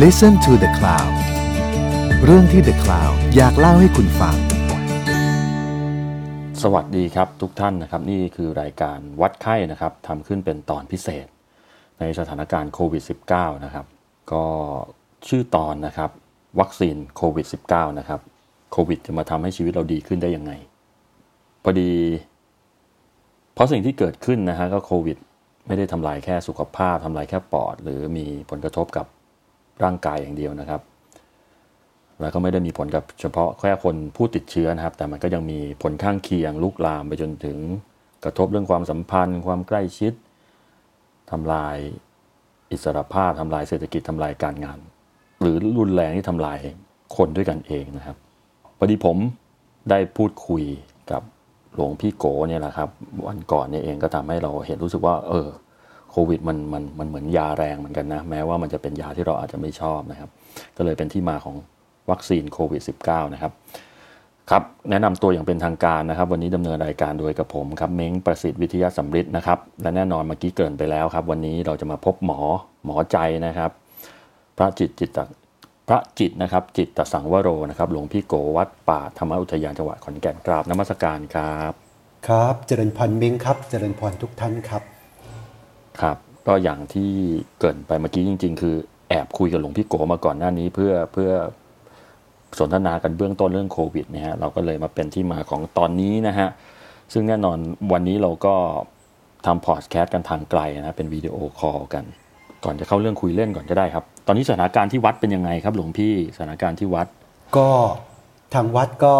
Listen to the Cloud เรื่องที่ The Cloud อยากเล่าให้คุณฟัง สวัสดีครับทุกท่านนะครับ นี่คือรายการวัดไข้นะครับทำขึ้นเป็นตอนพิเศษ ในสถานการณ์โควิด -19 นะครับ ก็ชื่อตอนนะครับ วัคซีนโควิด -19 นะครับโควิดจะมาทำให้ชีวิตเราดีขึ้นได้ยังไง พอดี เพราะสิ่งที่เกิดขึ้นนะฮะก็โควิด ไม่ได้ทำลายแค่สุขภาพทำลายแค่ปอด หรือมีผลกระทบกับ ร่างกายอย่างเดียวนะครับ แล้วก็ไม่ได้มีผลกับเฉพาะแค่คนผู้ติดเชื้อนะครับ แต่มันก็ยังมีผลข้างเคียงลุกลามไปจนถึงกระทบเรื่องความสัมพันธ์ ความใกล้ชิดทำลายอิสรภาพทำลายเศรษฐกิจทำลายการงาน หรือรุนแรงที่ทำลายคนด้วยกันเองนะครับพอดีผมได้พูดคุยกับหลวงพี่โกเนี่ยแหละครับ วันก่อนเนี่ยเองก็ทำให้เราเห็นรู้สึกว่า เออ โควิดมันมันมันเหมือนยาแรงเหมือนกันนะ แม้ว่ามันจะเป็นยาที่เราอาจจะไม่ชอบนะครับ ก็เลยเป็นที่มาของวัคซีนโควิด -19 นะครับครับแนะนำตัวอย่างเป็นทางการนะครับ วันนี้ดำเนินรายการโดยกับผมครับเม้งประสิทธิ์วิทยาสัมฤทธิ์นะครับและแน่นอนเมื่อกี้เกินไปแล้วครับ วันนี้เราจะมาพบหมอหมอใจนะครับ พระจิตจิตตพระจิตนะครับ จิตตสังวโรนะครับหลวงพี่โกวัดป่าธรรมอุทยานจังหวัดขอนแก่นกราบนมัสการครับ ครับ เจริญพรเม้งครับ เจริญพรทุกท่านครับ ครับ ก็อย่างที่เกินไปเมื่อกี้จริง ๆ คือแอบคุยกับหลวงพี่โกมาก่อนหน้านี้เพื่อเพื่อสนทนากันเบื้องต้นเรื่องโควิดนะฮะเราก็เลยมาเป็นที่มาของตอนนี้นะฮะ ซึ่งแน่นอนวันนี้เราก็ทำพอดแคสต์กันทางไกลนะเป็นวิดีโอคอลกัน ก่อนจะเข้าเรื่องคุยเล่นก่อนก็ได้ครับ ตอนนี้สถานการณ์ที่วัดเป็นยังไงครับหลวงพี่สถานการณ์ที่วัด ก็ทางวัดก็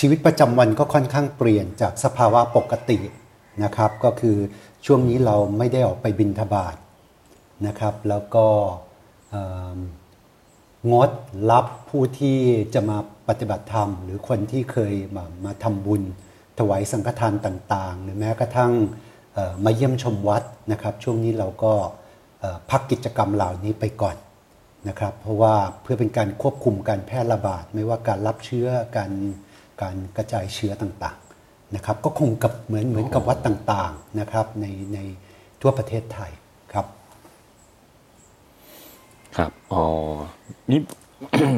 ชีวิตประจำวันก็ค่อนข้างเปลี่ยนจากสภาวะปกติ นะครับ ก็คือช่วงนี้เราไม่ได้ออกไปบินทบาทนะครับ แล้วก็งดรับผู้ที่จะมาปฏิบัติธรรม หรือคนที่เคยมามาทำบุญ ถวายสังฆทานต่าง ๆ หรือแม้กระทั่งมาเยี่ยมชมวัดนะครับ ช่วงนี้เราก็พักกิจกรรมเหล่านี้ไปก่อนนะครับ เพราะว่าเพื่อเป็นการควบคุมการแพร่ระบาด ไม่ว่าการรับเชื้อการการกระจายเชื้อต่างๆ นะครับก็คงกับเหมือนเหมือนกับวัดต่างๆนะครับในในทั่วประเทศไทยครับครับอ๋อนี่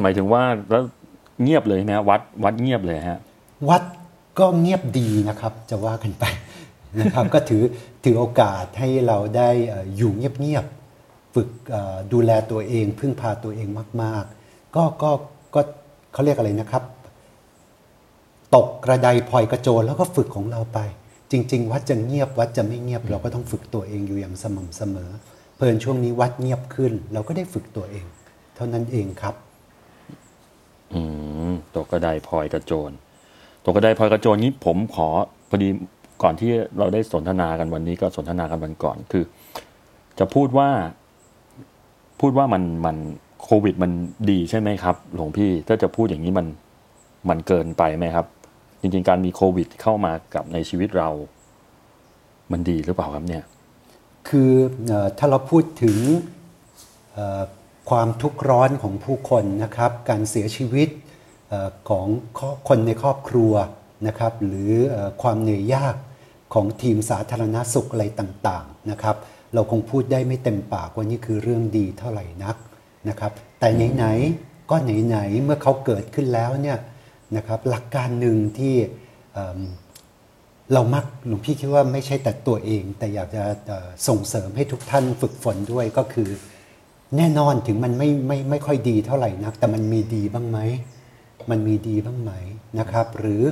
หมายถึงว่าแล้วเงียบเลยใช่ไหมฮะวัดวัดเงียบเลยฮะวัดก็เงียบดีนะครับจะว่ากันไปนะครับ ก็ถือถือโอกาสให้เราได้เอ่ออยู่เงียบๆฝึกเอ่อดูแลตัวเอง พึ่งพาตัวเองมาก ๆ ก็ก็ก็เขาเรียกอะไรนะครับ ตกกระไดพลอยกระโจนแล้วก็ฝึกของเราไป จริง ๆ วัดจะเงียบวัดจะไม่เงียบเราก็ต้องฝึกตัวเองอยู่อย่างสม่ำเสมอ เพลินช่วงนี้วัดเงียบขึ้น เราก็ได้ฝึกตัวเอง เท่านั้นเองครับ อืมตกกระไดพลอยกระโจนตกกระไดพลอยกระโจนนี้ผมขอพอดีก่อนที่เราได้สนทนากันวันนี้ก็สนทนากันวันก่อนคือ จะพูดว่าพูดว่ามันมันโควิดมันดีใช่ไหมครับ หลวงพี่ถ้าจะพูดอย่างนี้มันมันเกินไปไหมครับ จริงๆ การมีโควิดเข้ามากับในชีวิตเรา มันดีหรือเปล่าครับเนี่ย คืออถ้าเราพูดถึงความทุกข์ร้อนของผู้คนนะครับ การเสียชีวิตอของคนในครอบครัวนะครับ หรือออความเหนื่อยยากของทีมสาธารณสุขอะไรต่างๆนะครับ เราคงพูดได้ไม่เต็มปากว่านี่คือเรื่องดีเท่าไหร่นักนะครับ แต่ไหนๆก็ไหนๆเมื่อเขาเกิดขึ้นแล้วเนี่ย นะครับหลักการหนึ่งที่เรามักหลวงพี่คิดว่าไม่ใช่แต่ตัวเอง แต่อยากจะส่งเสริมให้ทุกท่านฝึกฝนด้วยก็คือ แน่นอนถึงมันไม่ไม่ไม่ค่อยดีเท่าไหร่นัก แต่มันมีดีบ้างไหมมันมีดีบ้างไหมนะครับ หรือ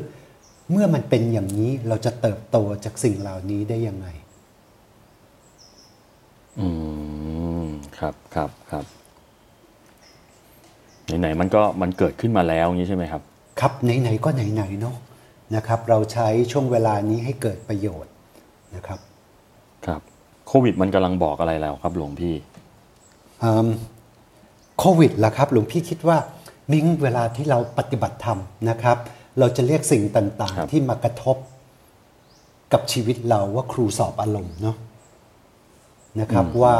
เมื่อมันเป็นอย่างนี้เราจะเติบโตจากสิ่งเหล่านี้ได้ยังไง อืมครับครับครับไหนๆมันก็มันเกิดขึ้นมาแล้วอย่างนี้ใช่ไหมครับ ครับไหนๆก็ไหนๆเนาะนะครับ เราใช้ช่วงเวลานี้ให้เกิดประโยชน์นะครับ ครับโควิดมันกำลังบอกอะไรแล้วครับหลวงพี่อืมโควิดล่ะครับ หลวงพี่คิดว่ามิ้งเวลาที่เราปฏิบัติธรรมนะครับ เราจะเรียกสิ่งต่างครับๆที่มากระทบกับชีวิตเราว่าครูสอบอารมณ์เนาะนะครับว่า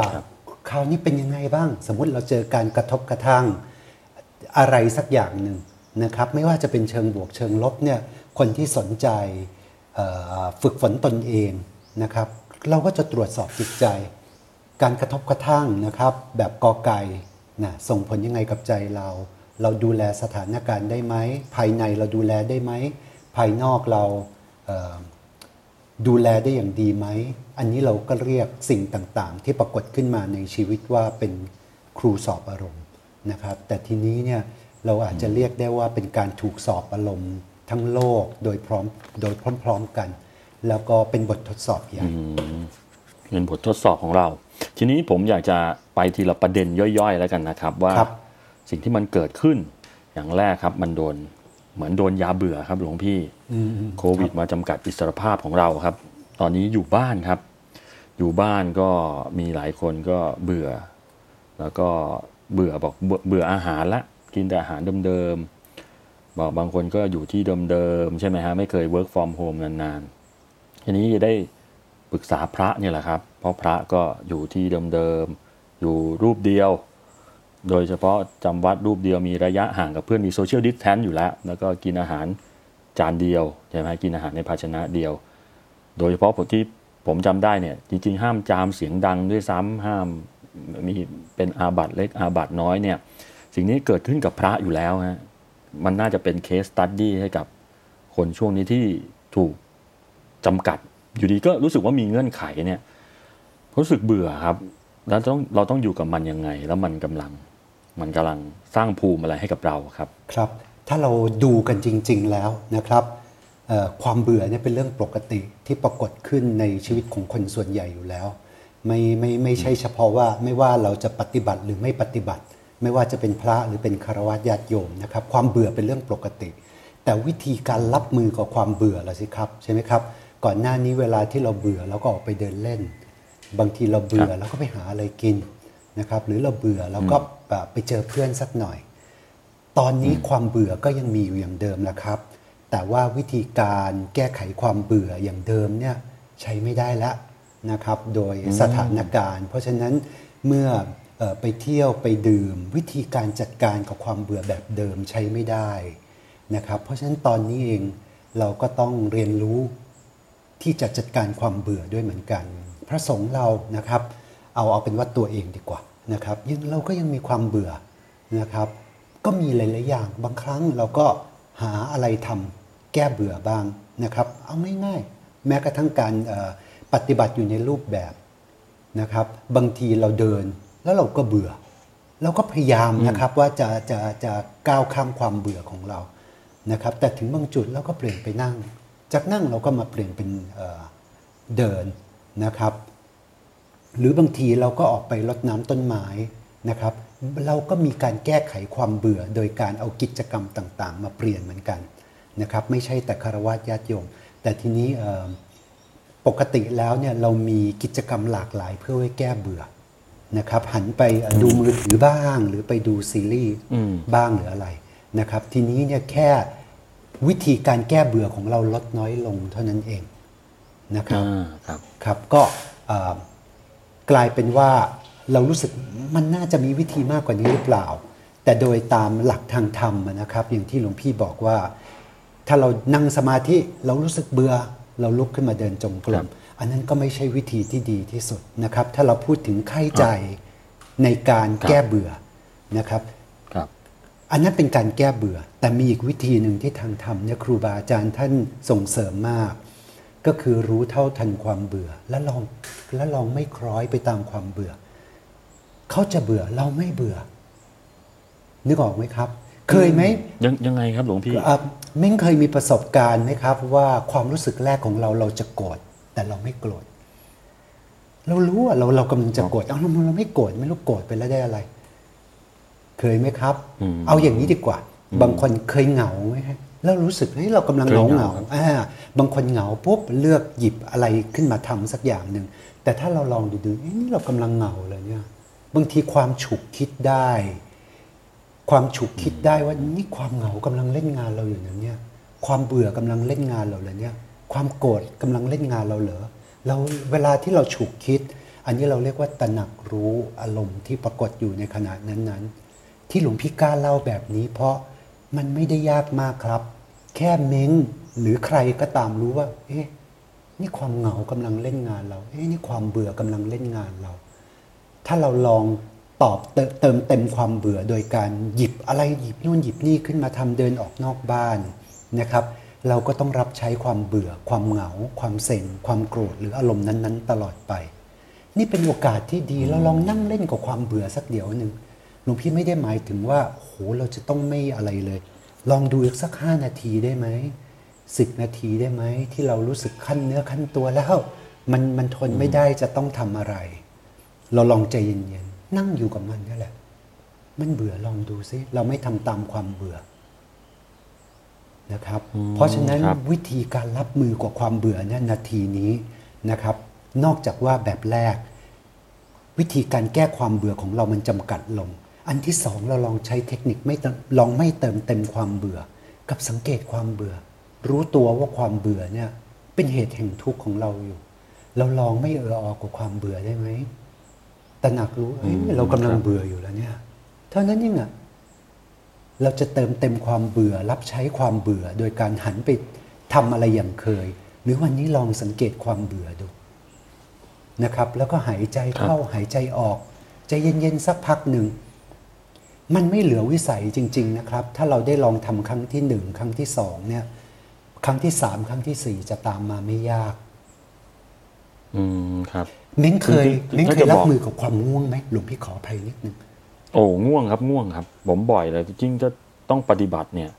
คราวนี้เป็นยังไงบ้าง สมมุติเราเจอการกระทบกระทั่งอะไรสักอย่างหนึ่ง นะครับไม่ว่าจะเป็นเชิงบวกเชิงลบเนี่ยคนที่สนใจฝึกฝนตนเองนะครับเราก็จะตรวจสอบจิตใจ การกระทบกระทั่งนะครับ แบบกอไก่นะส่งผลยังไงกับใจเรา เราดูแลสถานการณ์ได้ไหม ภายในเราดูแลได้ไหม ภายนอกเราเดูแลได้อย่างดีไหม อันนี้เราก็เรียกสิ่งต่างๆ ที่ปรากฏขึ้นมาในชีวิตว่าเป็นครูสอบอารมณ์นะครับ แต่ทีนี้เนี่ย เราอาจจะเรียกได้ว่าเป็นการถูกสอบอารมณ์ทั้งโลกโดยพร้อมโดยพร้อมๆกัน แล้วก็เป็นบททดสอบใหญ่เป็นบททดสอบของเรา ทีนี้ผมอยากจะไปทีละประเด็นย่อยๆ แล้วกันนะครับ ว่าครับสิ่งที่มันเกิดขึ้นอย่างแรกครับ มันโดนเหมือนโดนยาเบื่อครับหลวงพี่โควิดมาจำกัดอิสรภาพของเราครับ ตอนนี้อยู่บ้านครับ อยู่บ้านก็มีหลายคนก็เบื่อ แล้วก็เบื่อบอกเบื่อเบื่ออาหารละ กินแต่อาหารเดิมๆบอกบางคนก็อยู่ที่เดิมๆใช่ไหมฮะไม่เคย work from home นานๆ ทีนี้จะได้ปรึกษาพระเนี่ยแหละครับ เพราะพระก็อยู่ที่เดิมๆอยู่รูปเดียว โดยเฉพาะจำวัดรูปเดียวมีระยะห่างกับเพื่อนมี social distance อยู่แล้ว แล้วก็กินอาหารจานเดียวใช่ไหมกินอาหารในภาชนะเดียว โดยเฉพาะผมที่ผมจำได้เนี่ยจริง ๆ ห้ามจามเสียงดังด้วยซ้ำห้ามมีเป็นอาบัตเล็กอาบัตน้อยเนี่ย สิ่งนี้เกิดขึ้นกับพระอยู่แล้วฮะมันน่าจะเป็นเคสตัดดี้ให้กับคนช่วงนี้ที่ถูกจำกัด อยู่ดีก็รู้สึกว่ามีเงื่อนไขเนี่ยรู้สึกเบื่อครับ แล้วต้องเราต้องอยู่กับมันยังไง แล้วมันกำลังมันกำลังสร้างภูมิอะไรให้กับเราครับ ครับ ถ้าเราดูกันจริง ๆแล้วนะครับความเบื่อเนี่ยเป็นเรื่องปกติที่ปรากฏขึ้นในชีวิตของคนส่วนใหญ่อยู่แล้ว ไม่ไม่ไม่ใช่เฉพาะว่าไม่ว่าเราจะปฏิบัติหรือไม่ปฏิบัติ ไม่ว่าจะเป็นพระหรือเป็นคารวะญาติโยมนะครับ ความเบื่อเป็นเรื่องปกติ แต่วิธีการรับมือกับความเบื่อละสิครับ ใช่ไหมครับ ก่อนหน้านี้เวลาที่เราเบื่อเราก็ออกไปเดินเล่น บางทีเราเบื่อเราก็ไปหาอะไรกินนะครับ หรือเราเบื่อเราก็แบบไปเจอเพื่อนสักหน่อย ตอนนี้ความเบื่อก็ยังมีอยู่อย่างเดิมแหละครับ แต่ว่าวิธีการแก้ไขความเบื่ออย่างเดิมเนี่ยใช้ไม่ได้แล้วนะครับ โดยสถานการณ์ เพราะฉะนั้นเมื่อเอ่อ ไปเที่ยวไปดื่ม วิธีการจัดการกับความเบื่อแบบเดิมใช้ไม่ได้นะครับ เพราะฉะนั้นตอนนี้เองเราก็ต้องเรียนรู้ที่จะจัดการความเบื่อด้วยเหมือนกัน พระสงฆ์เรานะครับ เอาเอาเป็นว่าตัวเองดีกว่านะครับยังเราก็ยังมีความเบื่อนะครับ ก็มีหลาย ๆ อย่างบางครั้งเราก็หาอะไรทำแก้เบื่อบ้างนะครับ เอาง่าย ๆ แม้กระทั่งการปฏิบัติอยู่ในรูปแบบนะครับ บางทีเราเดิน แล้วเราก็เบื่อ เราก็พยายามนะครับว่าจะจะจะก้าวข้ามความเบื่อของเรานะครับ แต่ถึงบางจุดเราก็เปลี่ยนไปนั่ง จากนั่งเราก็มาเปลี่ยนเป็นเเดินนะครับ หรือบางทีเราก็ออกไปรดน้ำต้นไม้นะครับ เราก็มีการแก้ไขความเบื่อ โดยการเอากิจกรรมต่างๆ มาเปลี่ยนเหมือนกันนะครับ ไม่ใช่แต่คารวะญาติโยม แต่ทีนี้ปกติแล้วเนี่ยเรามีกิจกรรมหลากหลายเพื่อไว้แก้เบื่อ นะครับหันไปเอ่อดูมือถือบ้าง หรือไปดูซีรีส์บ้างหรืออะไรนะครับทีนี้เนี่ยแค่วิธีการแก้เบื่อของเราลดน้อยลงเท่านั้นเองนะครับอ่าครับครับก็เอ่อกลายเป็นว่าเรารู้สึกมันน่าจะมีวิธีมากกว่านี้หรือเปล่า แต่โดยตามหลักทางธรรมอะนะครับ อย่างที่หลวงพี่บอกว่า ถ้าเรานั่งสมาธิเรารู้สึกเบื่อเราลุกขึ้นมาเดินจงกรครัมบ อันนั้นก็ไม่ใช่วิธีที่ดีที่สุดนะครับ ถ้าเราพูดถึงไข้ใจในการแก้เบื่อนะครับครับอันนั้นเป็นการแก้เบื่อ แต่มีอีกวิธีหนึ่งที่ทางธรรมเนี่ยครูบาอาจารย์ท่านส่งเสริมมาก ก็คือรู้เท่าทันความเบื่อ และลองและลองไม่คล้อยไปตามความเบื่อ เขาจะเบื่อเราไม่เบื่อ นึกออกไหมครับ เคยไหมยังยังไงครับหลวงพี่อะเม้งเคยมีประสบการณ์ไหมครับ ว่าความรู้สึกแรกของเราเราจะโกรธ แต่เราไม่โกรธเรารู้ว่าเราเรากำลังจะโกรธเอาเราเราไม่โกรธไม่รู้โกรธไปแล้วได้อะไร เคยไหมครับอืมเอาอย่างนี้ดีกว่า บางคนเคยเหงาไหมฮะแล้วรู้สึกเฮ้ยเรากำลังเคเหยงาเหเหงางาครับอ่าบางคนเหงาปุ๊บเลือกหยิบอะไรขึ้นมาทำสักอย่างหนึ่งแต่ถ้าเราลองดูๆเอ๊ะนี่เรากำลังเหงาเลยเนี่ย บางทีความฉุกคิดได้ ความฉุกคิดได้ว่านี่ความเหงากำลังเล่นงานเราอยู่นะเนี่ย ความเบื่อกำลังเล่นงานเราเลยเนี่ย ความโกรธกำลังเล่นงานเราเหรอเราเวลาที่เราฉุกคิด อันนี้เราเรียกว่าตระหนักรู้อารมณ์ที่ปรากฏอยู่ในขณะนั้นๆ ที่หลวงพี่กล้าเล่าแบบนี้ เพราะมันไม่ได้ยากมากครับ แค่เม้งหรือใครก็ตามรู้ว่า เอ๊ะนี่ความเหงากำลังเล่นงานเรา เอ๊ะนี่ความเบื่อกำลังเล่นงานเรา ถ้าเราลองตอบเติเติมเต็มความเบื่อโดยการหยิบอะไรหยิบนู่นหยิบนี่ขึ้นมาทำเดินออกนอกบ้านนะครับ เราก็ต้องรับใช้ความเบื่อ ความเหงา ความเซ็ง ความโกรธหรืออารมณ์นั้นๆ ตลอดไป นี่เป็นโอกาสที่ดีเราลองนั่งเล่นกับความเบื่อสักเดี๋ยวหนึ่งหลวงพี่ไม่ได้หมายถึงว่าโอ้โหเราจะต้องไม่อะไรเลย ลองดูอีกสักห้านาทีได้ไหมสิบนาทีได้ไหมที่เรารู้สึกขั้นเนื้อขั้นตัวแล้วมันมันทนไม่ได้จะต้องทำอะไร เราลองใจเย็นๆนั่งอยู่กับมันนี่แหละ มันเบื่อลองดูซิเราไม่ทำตามความเบื่อ นะครับ เพราะฉะนั้นครับวิธีการรับมือกับความเบื่อเนี่ยนาทีนี้นะครับ นอกจากว่าแบบแรก วิธีการแก้ความเบื่อของเรามันจำกัดลง อันที่สองเราลองใช้เทคนิคไม่เติมลองไม่เติมเต็มความเบื่อ กับสังเกตความเบื่อ รู้ตัวว่าความเบื่อเนี่ยเป็นเหตุแห่งทุกข์ของเราอยู่ เราลองไม่เออออกกับความเบื่อได้ไหมตระหนักรู้เอ้ยเรากำลังเบื่ออยู่แล้วเนี่ย เท่านั้นเองอะ เราจะเติมเต็มความเบื่อ รับใช้ความเบื่อ โดยการหันไปทำอะไรอย่างเคย หรือวันนี้ลองสังเกตความเบื่อดูนะครับ แล้วก็หายใจเข้าหายใจออกใจเย็นๆสักพักหนึ่งมันไม่เหลือวิสัยจริง ๆ นะครับ ถ้าเราได้ลองทำครั้งที่หนึ่งครั้งที่สองเนี่ย ครั้งที่สามครั้งที่สี่จะตามมาไม่ยาก อืมครับ เม้งเคยคือเม้งถ้าเคจะยรับบอกมือกับความง่วงไหมหลวงพี่ขออภัยนิดนึง โอ้ง่วงครับง่วงครับ ผมบ่อยเลยจริงๆจะต้องปฏิบัติเนี่ย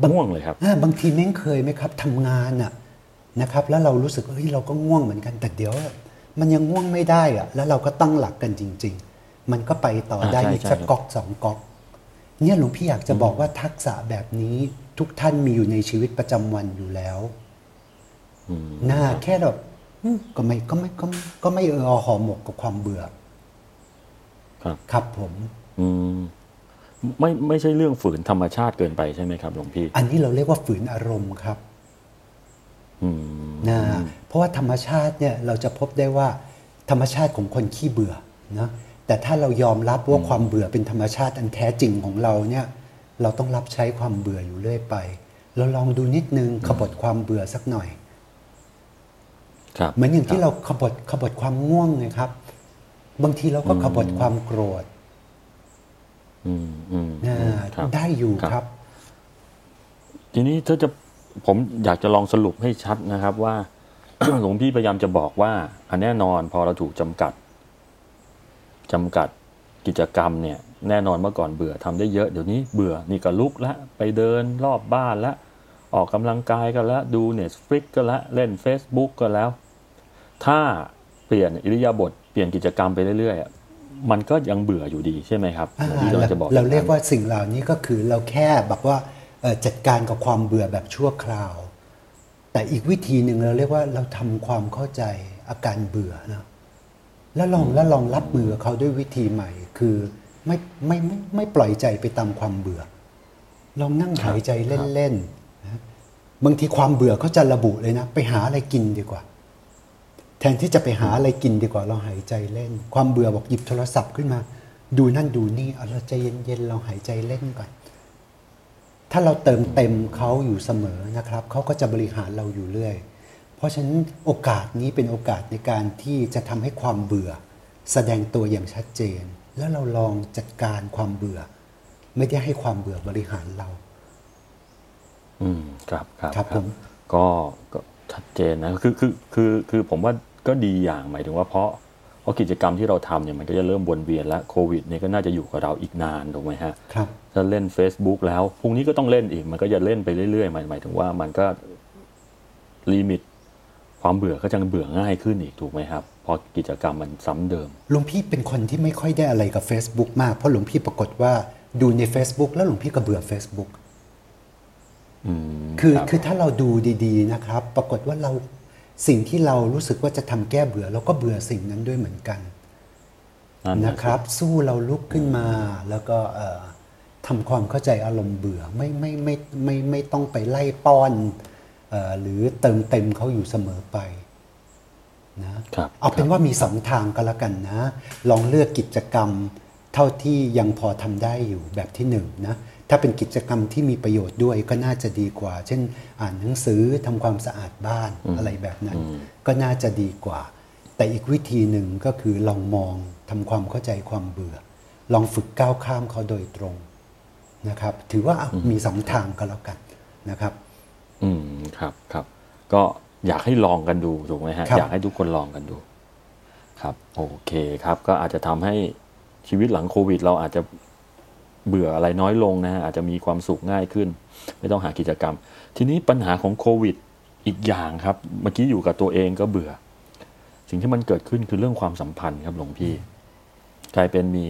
บางง่วงเลยครับอ่าบางทีเม้งเคยไหมครับทำงานอะนะครับ แล้วเรารู้สึกเฮ้ยเราก็ง่วงเหมือนกันแต่เดี๋ยว มันยังง่วงไม่ได้อะแล้วเราก็ตั้งหลักกันจริง ๆ มันก็ไปต่ออ่าได้ใช่อีกใช่สักครับก๊อกสองก๊อกเนี่ยหลวงพี่อยากจะบอกว่าทักษะแบบนี้ทุกท่านมีอยู่ในชีวิตประจำวันอยู่แล้วอืมน่าแค่แบบอืมก็ไม่ก็ไม่ก็ไม่ก็ไม่เอออหอหมกกับความเบื่อ ครับ ครับผมอืมไม่ไม่ใช่เรื่องฝืนธรรมชาติเกินไปใช่ไหมครับหลวงพี่ อันนี้เราเรียกว่าฝืนอารมณ์ครับอืมนะเพราะว่าธรรมชาติเนี่ยเราจะพบได้ว่า ธรรมชาติของคนขี้เบื่อนะแต่ถ้าเรายอมรับว่าความเบื่อเป็นธรรมชาติอันแท้จริงของเราเนี่ย เราต้องรับใช้ความเบื่ออยู่เรื่อยไป เราลองดูนิดนึงขบฏความเบื่อสักหน่อยครับเหมือนอย่างที่คบเราขบฏขบฏความง่วงไงครับ บางทีเราก็ขบฏความโกรธอืมอืมนะอืมครับได้อยู่ครับครับ ทีนี้ถ้าจะผมอยากจะลองสรุปให้ชัดนะครับ ว่าหลวงพี่พยายามจะบอกว่าอันแน่นอนพอเราถูกจำกัดจำกัดกิจกรรมเนี่ย แน่นอนเมื่อก่อนเบื่อทำได้เยอะเดี๋ยวนี้เบื่อนี่ก็ลุกละไปเดินรอบบ้านละออกกำลังกายก็แล้วดู Netflix ก็แล้วเล่น Facebook ก็แล้ว ถ้าเปลี่ยนอิริยาบถ เปลี่ยนกิจกรรมไปเรื่อยๆอะมันก็ยังเบื่ออยู่ดีใช่ไหมครับอ่าหลวงพี่กำลังจะบอกเราเรียกว่าสิ่งเหล่านี้ก็คือเราแค่แบบว่าเอ่อจัดการกับความเบื่อแบบชั่วคราว แต่อีกวิธีหนึ่งเราเรียกว่าเราทำความเข้าใจอาการเบื่อนะแล้วลองแล้วลองรับมือกับเขาด้วยวิธีใหม่ คือไม่ไม่ไม่ไม่ปล่อยใจไปตามความเบื่อ ลองนั่งหายใจเล่นๆนะบางทีความเบื่อเขาจะระบุเลยนะ ไปหาอะไรกินดีกว่า แทนที่จะไปหาอะไรกินดีกว่าเราหายใจเล่น ความเบื่อบอกหยิบโทรศัพท์ขึ้นมา ดูนั่นดูนี่เอาเราใจเย็นๆเราหายใจเล่นก่อนถ้าเราเติมเต็มเขาอยู่เสมอนะครับเขาก็จะบริหารเราอยู่เรื่อย เพราะฉะนั้นโอกาสนี้เป็นโอกาสในการที่จะทำให้ความเบื่อ แสดงตัวอย่างชัดเจน แล้วเราลองจัดการความเบื่อ ไม่ได้ให้ความเบื่อบริหารเรา อืมครับครับครับผมก็ก็ชัดเจนนะคือคือคือคือผมว่า ก็ดีอย่างหมายถึงว่าเพราะเพราะกิจกรรมที่เราทำเนี่ยมันก็จะเริ่มวนเวียนแล้วโควิดเนี่ยก็น่าจะอยู่กับเราอีกนานถูกไหมฮะครับถ้าเล่น Facebook แล้วพรุ่งนี้ก็ต้องเล่นอีก มันก็จะเล่นไปเรื่อยๆหมายหมายถึงว่ามันก็ลิมิตความเบื่อก็จะเบื่อง่ายขึ้นอีกถูกไหมครับเพราะกิจกรรมมันซ้ำเดิมหลวงพี่เป็นคนที่ไม่ค่อยได้อะไรกับ Facebook มาก เพราะหลวงพี่ปรากฏว่าดูใน Facebook แล้วหลวงพี่ก็เบื่อ Facebook อืมคือรับคือถ้าเราดูดี ๆ นะครับ ปรากฏว่าเรา สิ่งที่เรารู้สึกว่าจะทำแก้เบื่อเราก็เบื่อสิ่งนั้นด้วยเหมือนกันนั่นน่ะนะครับ สู้เราลุกขึ้นมาแล้วก็เอ่อทำความเข้าใจอารมณ์เบื่อไม่ไม่ไม่ไม่ไม่ไม่ต้องไปไล่ป้อนเอ่อหรือเติมเต็มเขาอยู่เสมอไปนะครับเอาเป็นว่ามีสองทางก็แล้วกันนะ ลองเลือกกิจกรรมเท่าที่ยังพอทำได้อยู่แบบที่หนึ่งนะ ถ้าเป็นกิจกรรมที่มีประโยชน์ด้วยก็น่าจะดีกว่า เช่น อ่านหนังสือทำความสะอาดบ้านอะไรแบบนั้น ก็น่าจะดีกว่าแแต่อีกวิธีหนึ่งก็คือลองมองทำความเข้าใจความเบื่อ ลองฝึกก้าวข้ามเขาโดยตรงนะครับ ถือว่าอะมีสองทางก็แล้วกันนะครับ อืมครับครับ ก็อยากให้ลองกันดูถูกไหมฮะครับอยากให้ทุกคนลองกันดู ครับ โอเคครับ ก็อาจจะทำให้ชีวิตหลังโควิด เราอาจจะ เบื่ออะไรน้อยลงนะฮะอาจจะมีความสุขง่ายขึ้น ไม่ต้องหากิจกรรม ทีนี้ปัญหาของโควิดอีกอย่างครับ เมื่อกี้อยู่กับตัวเองก็เบื่อ สิ่งที่มันเกิดขึ้นคือเรื่องความสัมพันธ์ครับหลวงพี่กลายเป็นมี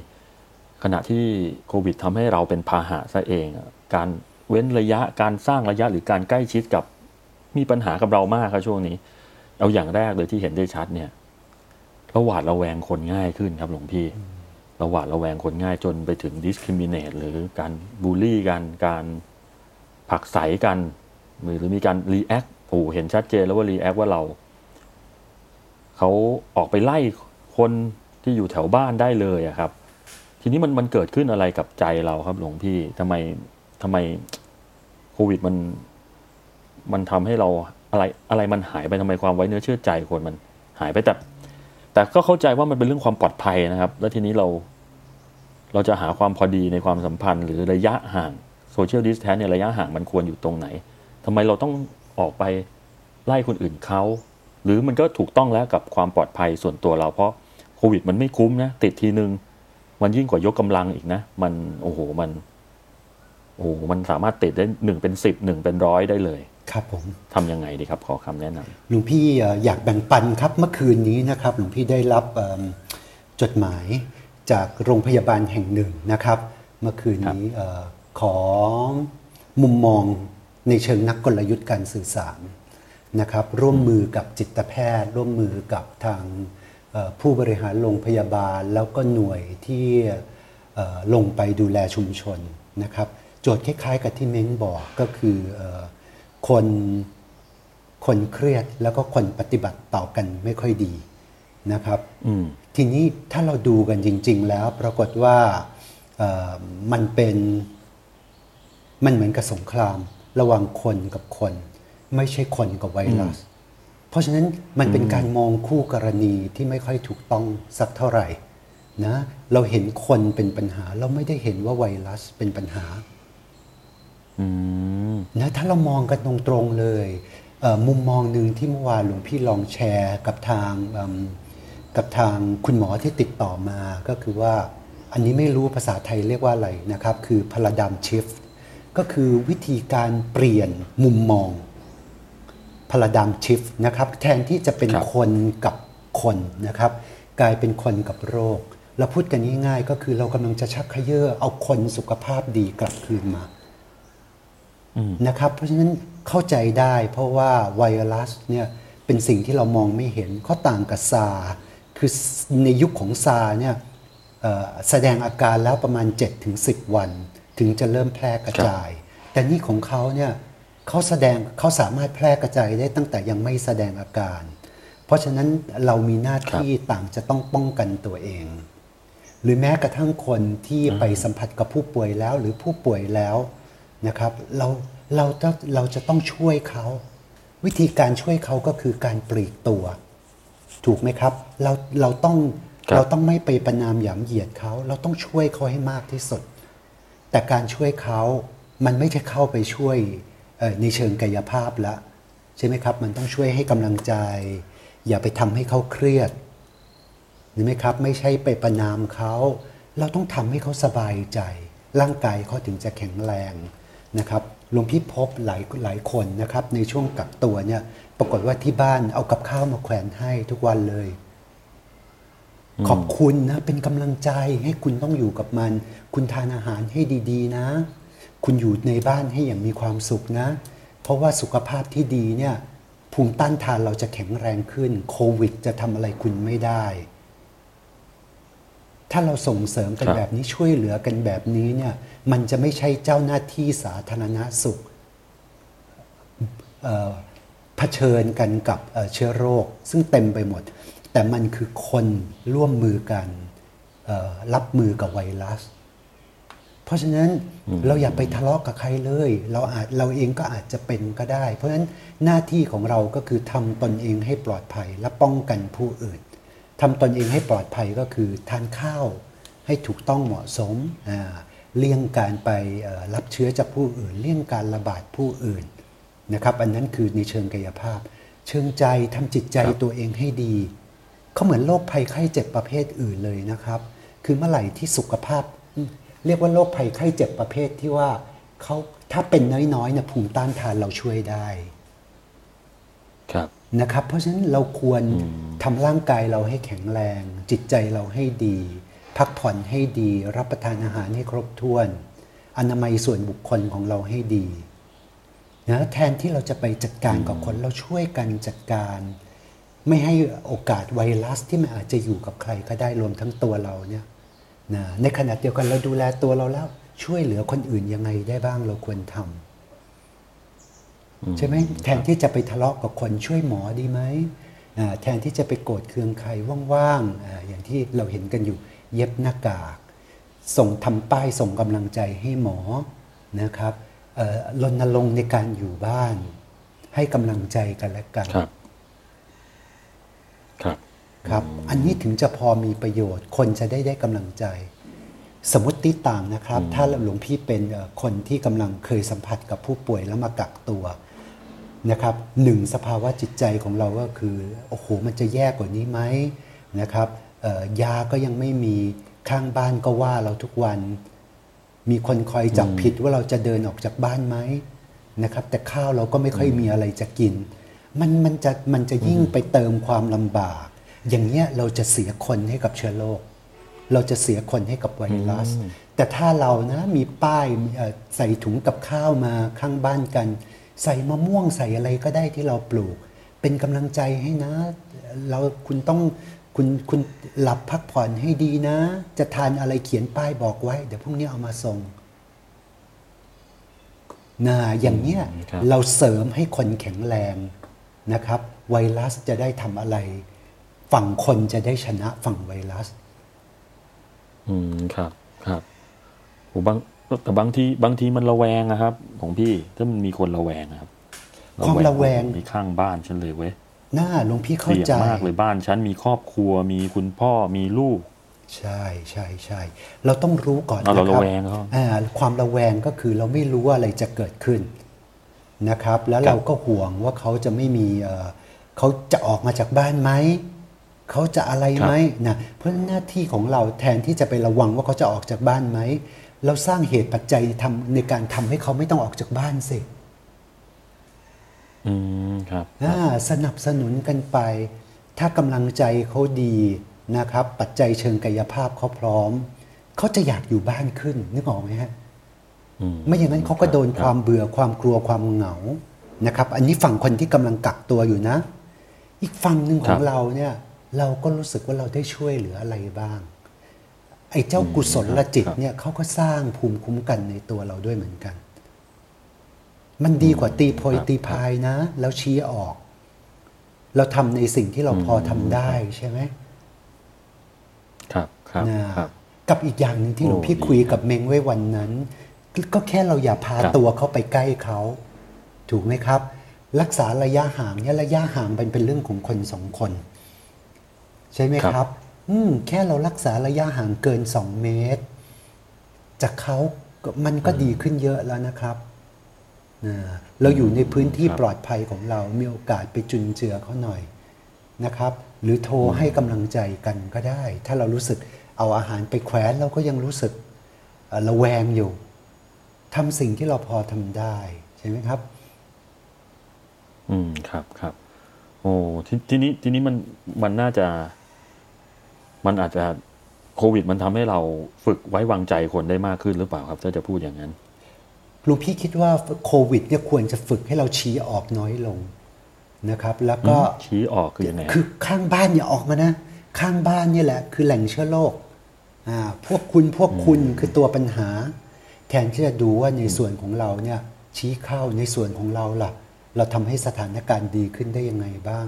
ขณะที่โควิดทำให้เราเป็นพาหะซะเอง การเว้นระยะการสร้างระยะหรือการใกล้ชิดกับมีปัญหากับเรามากครับช่วงนี้ เอาอย่างแรกเลยที่เห็นได้ชัดเนี่ยระหวาดระแวงคนง่ายขึ้นครับหลวงพี่ ระหวาดระแวงคนง่ายจนไปถึง discriminate หรือการบูลลี่กันการผักไสกัน หรือมีการ react โอ้เห็นชัดเจนแล้วว่า react ว่าเราเขาออกไปไล่คนที่อยู่แถวบ้านได้เลยอะครับ ทีนี้มันมันเกิดขึ้นอะไรกับใจเราครับหลวงพี่ทำไมทำไมโควิดมันมันทำให้เราอะไรอะไรมันหายไปทำไมความไว้เนื้อเชื่อใจคนมันหายไปแต่แต่ก็เข้าใจว่ามันเป็นเรื่องความปลอดภัยนะครับ แล้วทีนี้เรา เราจะหาความพอดีในความสัมพันธ์หรือระยะห่าง social distance เนี่ยระยะห่างมันควรอยู่ตรงไหนทำไมเราต้องออกไปไล่คนอื่นเขาหรือมันก็ถูกต้องแล้วกับความปลอดภัยส่วนตัวเราเพราะโควิดมันไม่คุ้มนะติดทีนึง มันยิ่งกว่ายกกำลังอีกนะ มันโอ้โหมันโอ้โหมันสามารถติดได้หนึ่งเป็นสิบหนึ่งเป็นร้อยได้เลยครับผมทำยังไงดีครับขอคำแนะนำหลวงพี่เอ่ออยากแบ่งปันครับเมื่อคืนนี้นะครับหลวงพี่ได้รับเอิ่มจดหมาย จากโรงพยาบาลแห่งหนึ่งนะครับ เมื่อคืนนี้เออขอมุมมองในเชิงนักกลยุทธ์การสื่อสารนะครับ ร่วมมือกับจิตแพทย์ ร่วมมือกับทางเอ่อผู้บริหารโรงพยาบาล แล้วก็หน่วยที่เอ่อลงไปดูแลชุมชนนะครับ โจทย์คล้ายๆ กับที่เม้งบอกก็คือเออคนคนเครียดแล้วก็คนปฏิบัติต่อกันไม่ค่อยดีนะครับอืม ทีนี้ถ้าเราดูกันจริง ๆ แล้วปรากฏว่าเอ่อมันเป็นมันเหมือนกับสงคราม ระหว่างคนกับคน ไม่ใช่คนกับไวรัส เพราะฉะนั้นมันเป็นการมองคู่กรณีที่ไม่ค่อยถูกต้องสักเท่าไหร่นะเราเห็นคนเป็นปัญหา เราไม่ได้เห็นว่าไวรัสเป็นปัญหาอืมนะถ้าเรามองกันตรงๆเลยเอ่อมุมมองหนึ่งที่เมื่อวานหลวงพี่ลองแชร์กับทางเอิ่ม กับทางคุณหมอที่ติดต่อมาก็คือว่าอันนี้ไม่รู้ภาษาไทยเรียกว่าอะไรนะครับ คือพ a ราด m shift ก็คือวิธีการเปลี่ยนมุมมองพ a ราด m shift นะครับ แทนที่จะเป็นครับคนกับคนนะครับ กลายเป็นคนกับโรคเราพูดกันง่ายๆก็คือเรากำลังจะชักเขย่อเอาคนสุขภาพดีกลับคืนมานะครับ เพราะฉะนั้นเข้าใจได้เพราะว่าไวรัสเนี่ยเป็นสิ่งที่เรามองไม่เห็นเขาต่างกับซาร์ คือในยุคของซาร์เนี่ยเอ่อแสดงอาการแล้วประมาณ 7-10 วัน ถึงจะเริ่มแพร่กระจาย แต่นี่ของเขาเนี่ยเขาแสดงเขาสามารถแพร่กระจายได้ตั้งแต่ยังไม่แสดงอาการ เพราะฉะนั้นเรามีหน้าที่ต่างจะต้องป้องกันตัวเอง หรือแม้กระทั่งคนที่ไปสัมผัสกับผู้ป่วยแล้วหรือผู้ป่วยแล้วนะครับเราเราต้องเราจะต้องช่วยเขา วิธีการช่วยเขาก็คือการปลีกตัว ถูกไหมครับ เราเราต้องครับเราต้องไม่ไปประนามหยามเหยียดเขา เราต้องช่วยเขาให้มากที่สุด แต่การช่วยเขามันไม่ใช่เข้าไปช่วยเอ่อในเชิงกายภาพละใช่ไหมครับ มันต้องช่วยให้กำลังใจ อย่าไปทำให้เขาเครียดเห็นไหมครับ ไม่ใช่ไปประนามเขา เราต้องทำให้เขาสบายใจ ร่างกายเขาถึงจะแข็งแรง นะครับหลวงพี่พบหลายหลายคนนะครับ ในช่วงกักตัวเนี่ย ปรากฏว่าที่บ้านเอากับข้าวมาแขวนให้ทุกวันเลย ขอบคุณนะ เป็นกำลังใจให้คุณต้องอยู่กับมัน คุณทานอาหารให้ดีๆ นะ คุณอยู่ในบ้านให้อย่างมีความสุขนะ เพราะว่าสุขภาพที่ดีเนี่ย ภูมิต้านทานเราจะแข็งแรงขึ้น โควิดจะทำอะไรคุณไม่ได้ ถ้าเราส่งเสริมกันครับแบบนี้ช่วยเหลือกันแบบนี้เนี่ยมันจะไม่ใช่เจ้าหน้าที่สาธารณสุขเอ่อเผชิญกันกับเอ่อเชื้อโรค ซึ่งเต็มไปหมด แต่มันคือคนร่วมมือกันเอ่อรับมือกับไวรัส เพราะฉะนั้นเราอย่าไปทะเลาะกับใครเลย เราอาจเราเองก็อาจจะเป็นก็ได้ เพราะฉะนั้นหน้าที่ของเราก็คือทำตนเองให้ปลอดภัยและป้องกันผู้อื่น ทำตนเองให้ปลอดภัยก็คือทานข้าวให้ถูกต้องเหมาะสม เลี่ยงการไปรับเชื้อจากผู้อื่น เลี่ยงการระบาดผู้อื่นนะครับ อันนั้นคือในเชิงกายภาพ เชิงใจทำจิตใจตัวเองให้ดี เขาเหมือนโรคภัยไข้เจ็บประเภทอื่นเลยนะครับ คือเมื่อไหร่ที่สุขภาพ เรียกว่าโรคภัยไข้เจ็บประเภทที่ว่าเขาถ้าเป็นน้อยๆเนี่ยภูมิต้านทานเราช่วยได้ ครับ นะครับ เพราะฉะนั้นเราควรทำร่างกายเราให้แข็งแรง จิตใจเราให้ดี พักผ่อนให้ดี รับประทานอาหารให้ครบถ้วน อนามัยส่วนบุคคลของเราให้ดีนะแทนที่เราจะไปจัดการกับคนเราช่วยกันจัดการ ไม่ให้โอกาสไวรัสที่มันอาจจะอยู่กับใครก็ได้รวมทั้งตัวเราเนี่ยนะในขณะเดียวกันเราดูแลตัวเราแล้วช่วยเหลือคนอื่นยังไงได้บ้างเราควรทำ ใช่ไหมแทนที่จะไปทะเลาะกับคนช่วยหมอดีไหมอ่าแทนที่จะไปโกรธเคืองใครว่างๆอาอย่างที่เราเห็นกันอยู่เย็บหน้ากาก ส่งทำป้ายส่งกำลังใจให้หมอนะครับเอ่อรณรงค์ในการอยู่บ้าน ให้กำลังใจกันและกันครับครับครับ อันนี้ถึงจะพอมีประโยชน์ คนจะได้ได้กำลังใจ สมมติต่างนะครับ ถ้าหลวงพี่เป็นเอ่อคนที่กำลังเคยสัมผัสกับผู้ป่วยแล้วมากักตัว นะครับหนึ่งสภาวะจิตใจของเราก็คือโอ้โหมันจะแย่กว่านี้ไหมนะครับเอ่อยาก็ยังไม่มีข้างบ้านก็ว่าเราทุกวัน มีคนคอยจับผิดว่าเราจะเดินออกจากบ้านไหมนะครับ แต่ข้าวเราก็ไม่ค่อยมีอะไรจะกิน มันมันจะมันจะยิ่งไปเติมความลำบาก อย่างเงี้ยเราจะเสียคนให้กับเชื้อโรคเราจะเสียคนให้กับไวรัส แต่ถ้าเรานะมีป้ายเอ่อใส่ถุงกับข้าวมาข้างบ้านกัน ใส่มะม่วงใส่อะไรก็ได้ที่เราปลูก เป็นกำลังใจให้นะ เราคุณต้องคุณคุณหลับพักผ่อนให้ดีนะ จะทานอะไรเขียนป้ายบอกไว้ เดี๋ยวพรุ่งนี้เอามาส่งนะอย่างเนี้ยครับเราเสริมให้คนแข็งแรงนะครับ ไวรัสจะได้ทำอะไร ฝั่งคนจะได้ชนะฝั่งไวรัส อืมครับครับโหบาง แต่บางทีบางทีมันระแวงนะครับ ของพี่ถ้ามันมีคนระแวงนะครับความระแวงมีข้างบ้านฉันเลยเว้ยหน้าหลวงพี่เข้าเสี่ยงใจมากเลยบ้านฉันมีครอบครัวมีคุณพ่อมีลูก ใช่ใช่ใช่เราต้องรู้ก่อนเอาเรานะครับระแวงเขาอ่าความระแวงก็คือเราไม่รู้ว่าอะไรจะเกิดขึ้นนะครับ แล้วเราก็ห่วงว่าเขาจะไม่มีเอ่อเขาจะออกมาจากบ้านไหมเขาจะอะไรไหมนะเพราะฉะนั้นหน้าที่ของเราแทนที่จะไประวังว่าเขาจะออกจากบ้านไหม เราสร้างเหตุปัจจัยทำในการทำให้เขาไม่ต้องออกจากบ้านสิอืมครับอ่าสนับสนุนกันไป ถ้ากำลังใจเขาดีนะครับ ปัจจัยเชิงกายภาพเขาพร้อม เขาจะอยากอยู่บ้านขึ้นนึกออกไหมฮะอืมไม่อย่างนั้นเขาก็โดนครับความเบื่อความกลัวความเหงานะครับ อันนี้ฝั่งคนที่กำลังกักตัวอยู่นะ อีกฝั่งหนึ่งของเราเนี่ย เราก็รู้สึกว่าเราได้ช่วยเหลืออะไรบ้าง ไอ้เจ้ากุศลจิตเนี่ยเขาก็สร้างภูมิคุ้มกันในตัวเราด้วยเหมือนกัน มันดีกว่าตีโพยตีพายนะ แล้วชี้ออก เราทำในสิ่งที่เราพอทำได้ใช่ไหมครับครับนะครับกับอีกอย่างหนึ่งที่หลวงพี่โอ้ดีคุยกับเมงไว้วันนั้น ก็แค่เราอย่าพาครับตัวเขาไปใกล้เขา ถูกไหมครับ รักษาระยะห่างเนี่ยระยะห่างมันเป็นเรื่องของคนสองคน ใช่ไหมครับ อืมแค่เรารักษาระยะห่างเกินสองเมตร จากเขาก็มันก็ดีขึ้นเยอะแล้วนะครับนะเราอยู่ในพื้นที่ครับปลอดภัยของเรา มีโอกาสไปจุนเจือเขาหน่อยนะครับ หรือโทรให้กำลังใจกันก็ได้ ถ้าเรารู้สึกเอาอาหารไปแขวนเราก็ยังรู้สึกเอ่อระแวงอยู่ทำสิ่งที่เราพอทำได้ใช่ไหมครับ อืมครับครับโอ้ททีนี้ทีนี้มันมันน่าจะ มันอาจจะโควิด มันทำให้เราฝึกไว้วางใจคนได้มากขึ้นหรือเปล่าครับ ถ้าจะพูดอย่างนั้นหลวงพี่คิดว่าโควิดเนี่ยควรจะฝึกให้เราชี้ออกน้อยลงนะครับ แล้วก็ชี้ออกคือยังไงคือข้างบ้านอย่าออกมานะ ข้างบ้านนี่แหละ คือแหล่งเชื้อโรคอ่าพวกคุณพวกคุณคือตัวปัญหา แทนที่จะดูว่าในส่วนของเราเนี่ยชี้เข้าในส่วนของเราล่ะ เราทำให้สถานการณ์ดีขึ้นได้ยังไงบ้าง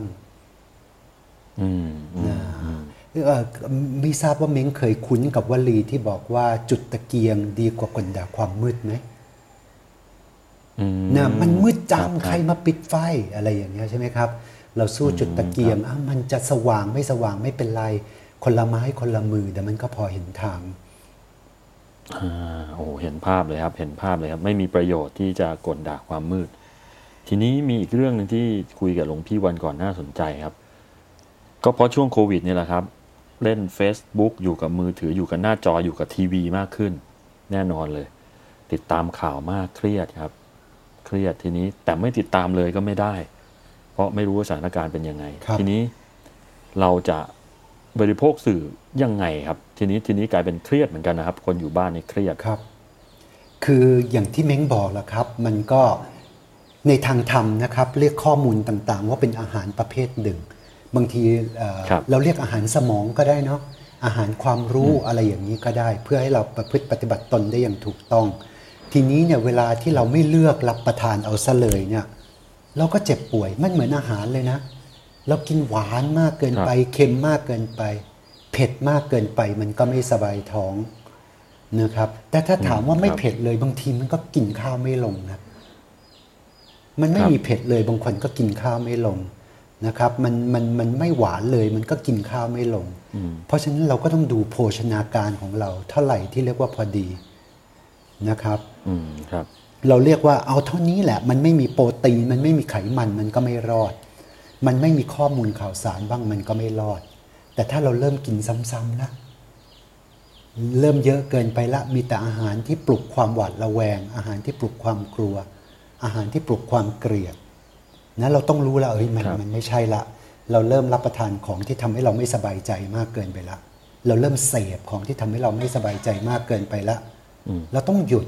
อืมอืมนะเอ่อ ไม่ทราบว่าเม้งเคยคุ้นกับวลีที่บอกว่าจุดตะเกียงดีกว่ากลด่าความมืดไหมอืมนะมันมืดจังบใครมาปิดไฟอะไรอย่างเงี้ยใช่ไหมครับ เราสู้จุดตะเกียงอ้าวมันจะสว่างไม่สว่างไม่เป็นไร คนละไม้คนละมือแต่มันก็พอเห็นทางอ่าโอ้โหเห็นภาพเลยครับ เห็นภาพเลยครับ ไม่มีประโยชน์ที่จะกลด่าความมืด ทีนี้มีอีกเรื่องหนึ่งที่คุยกับหลวงพี่วันก่อนน่าสนใจครับ ก็เพราะช่วงโควิดนี่แหละครับ เล่น Facebook อยู่กับมือถืออยู่กับหน้าจออยู่กับทีวีมากขึ้น แน่นอนเลย ติดตามข่าวมากเครียดครับ เครียดทีนี้แต่ไม่ติดตามเลยก็ไม่ได้ เพราะไม่รู้ว่าสถานการณ์เป็นยังไงครับทีนี้เราจะบริโภคสื่อยังไงครับ ทีนี้ทีนี้กลายเป็นเครียดเหมือนกันนะครับ คนอยู่บ้านนี่เครียดครับ คืออย่างที่เม้งบอกแหละครับ มันก็ในทางธรรมนะครับ เรียกข้อมูลต่างๆ ว่าเป็นอาหารประเภทหนึ่ง บางทีเอ่อครับเราเรียกอาหารสมองก็ได้เนาะอาหารความรู้อะไรอย่างนี้ก็ได้ เพื่อให้เราประพฤติปฏิบัติตนได้อย่างถูกต้อง ทีนี้เนี่ยเวลาที่เราไม่เลือกรับประทานเอาซะเลยเนี่ยเราก็เจ็บป่วยมันเหมือนอาหารเลยนะ เรากินหวานมากเกินไปเค็มมากเกินไป เผ็ดมากเกินไปมันก็ไม่สบายท้องนะครับ แต่ถ้าถามว่าไม่ครับเผ็ดเลยบางทีมันก็กินข้าวไม่ลงนะมันไม่ครับมีเผ็ดเลยบางคนก็กินข้าวไม่ลง นะครับมันมันมันไม่หวานเลยมันก็กินข้าวไม่ลง เพราะฉะนั้นเราก็ต้องดูโภชนาการของเรา เท่าไหร่ที่เรียกว่าพอดีนะครับอืมครับ เราเรียกว่าเอาเท่านี้แหละ มันไม่มีโปรตีนมันไม่มีไขมันมันก็ไม่รอด มันไม่มีข้อมูลข่าวสารบ้างมันก็ไม่รอด แต่ถ้าเราเริ่มกินซ้ำๆนะเริ่มเยอะเกินไปละมีแต่อาหารที่ปลุกความหวาดระแวง อาหารที่ปลุกความกลัว อาหารที่ปลุกความเกลียด นะเราต้องรู้แล้วเอ้ยมันครับมันไม่ใช่ละ เราเริ่มรับประทานของที่ทำให้เราไม่สบายใจมากเกินไปละ เราเริ่มเสพของที่ทำให้เราไม่สบายใจมากเกินไปละเราต้องหยุด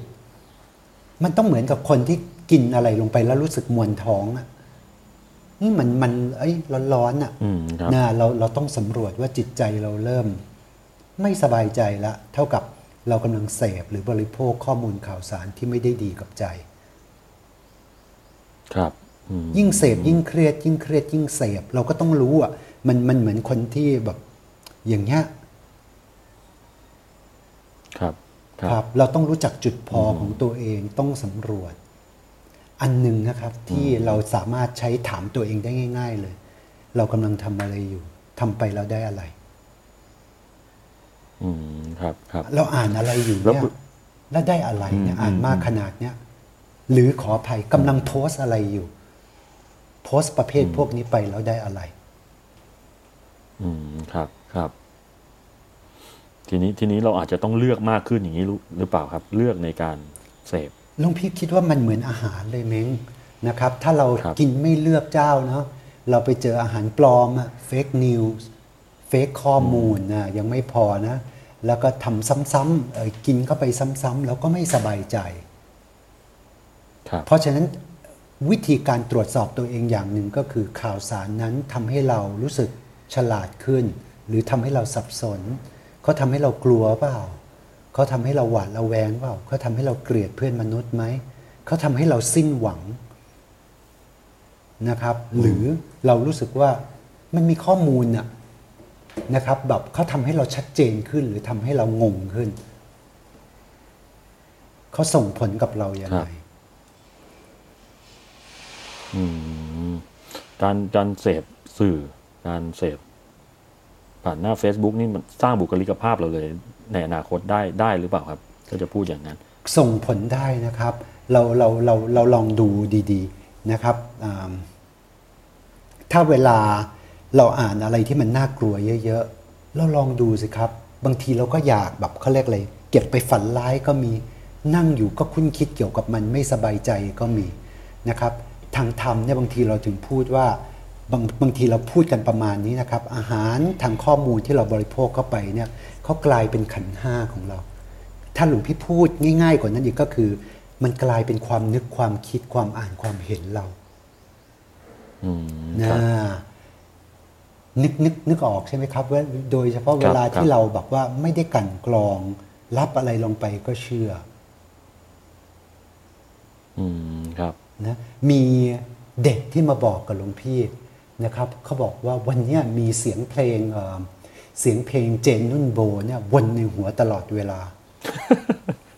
มันต้องเหมือนกับคนที่กินอะไรลงไปแล้วรู้สึกมวนท้องอะนี่มันมันเอ้ยร้อนๆอะอืมครับนะเราเราต้องสำรวจว่าจิตใจเราเริ่ม ไม่สบายใจละ เท่ากับเรากำลังเสพหรือบริโภคข้อมูลข่าวสารที่ไม่ได้ดีกับใจ ครับอืม ยิ่งเสพยิ่งเครียด ยิ่งเครียด ยิ่งเสพเราก็ต้องรู้อะมันมันเหมือนคนที่แบบอย่างเงี้ยครับคครัรับบเราต้องรู้จักจุดพออของตัวเองต้องสำรวจ อันหนึ่งนะครับที่เราสามารถใช้ถามตัวเองได้ง่าย ๆ เลย เรากำลังทำอะไรอยู่ทำไปแล้วได้อะไรอืมครับครับ เราอ่านอะไรอยู่แล้วเนี่ยแล้วได้อะไรเนี่ยอืมอ่านมากขนาดเนี้ยหรือขออภัยกำลังโพสต์อะไรอยู่ โพสต์ประเภทพวกนี้ไปแล้วได้อะไร อืมครับครับ ทีนี้ทีนี้เราอาจจะต้องเลือกมากขึ้นอย่างนี้รู้หรือเปล่าครับ เลือกในการเสพลุงพี่คิดว่ามันเหมือนอาหารเลยเม้งนะครับ ถ้าเราครับกินไม่เลือกเจ้าเนาะเราไปเจออาหารปลอมอะ fake news fake ข้อมูลนะยังไม่พอนะ แล้วก็ทำซ้ำๆเอ่อกินเข้าไปซ้ำๆแล้วก็ไม่สบายใจครับเพราะฉะนั้น วิธีการตรวจสอบตัวเองอย่างหนึ่งก็คือข่าวสารนั้นทำให้เรารู้สึกฉลาดขึ้น หรือทำให้เราสับสนเขาทำให้เรากลัวเปล่าเขาทำให้เราหวาดระแวงเปล่าเขาทำให้เราเกลียดเพื่อนมนุษย์ไหมเขาทำให้เราสิ้นหวังนะครับ หรือเรารู้สึกว่ามันมีข้อมูลน่ะนะครับแบบเขาทำให้เราชัดเจนขึ้น หรือทำให้เรางงขึ้นเขาส่งผลกับเราอย่างครัไรบอืม การการเสพสื่อ การเสพผ่านหน้า Facebook นี่มันสร้างบุคลิกภาพเราเลย ในอนาคตได้ได้หรือเปล่าครับ ก็จะพูดอย่างนั้น ส่งผลได้นะครับ เราเราเราเราลองดูดีๆนะครับถ้าเวลาเราอ่านอะไรที่มันน่ากลัวเยอะๆเราลองดูสิครับ บางทีเราก็อยากแบบเขาเรียกอะไรเก็บไปฝันร้ายก็มีนั่งอยู่ก็คุ้นคิดเกี่ยวกับมันไม่สบายใจก็มีนะครับ ทางธรรมเนี่ยบางทีเราถึงพูดว่าบางบางทีเราพูดกันประมาณนี้นะครับ อาหารทางข้อมูลที่เราบริโภคเข้าไปเนี่ยเขากลายเป็นขันธ์ห้าของเรา ถ้าหลวงพี่พูดง่ายๆกว่านั้นอีกก็คือ มันกลายเป็นความนึกความคิดความอ่านความเห็นเราอืมนะครับนึกนึกนึกออกใช่ไหมครับว่าโดยเฉพาะเวลาครับที่เราแบบว่าไม่ได้กลั่นกรอง รับอะไรลงไปก็เชื่ออืมครับ นะมีเด็กที่มาบอกกับหลวงพี่นะครับเขาบอกว่าวันเนี้ยมีเสียงเพลงเอ่อเสียงเพลงเจนนุ่นโบเนี่ยวนในหัวตลอดเวลา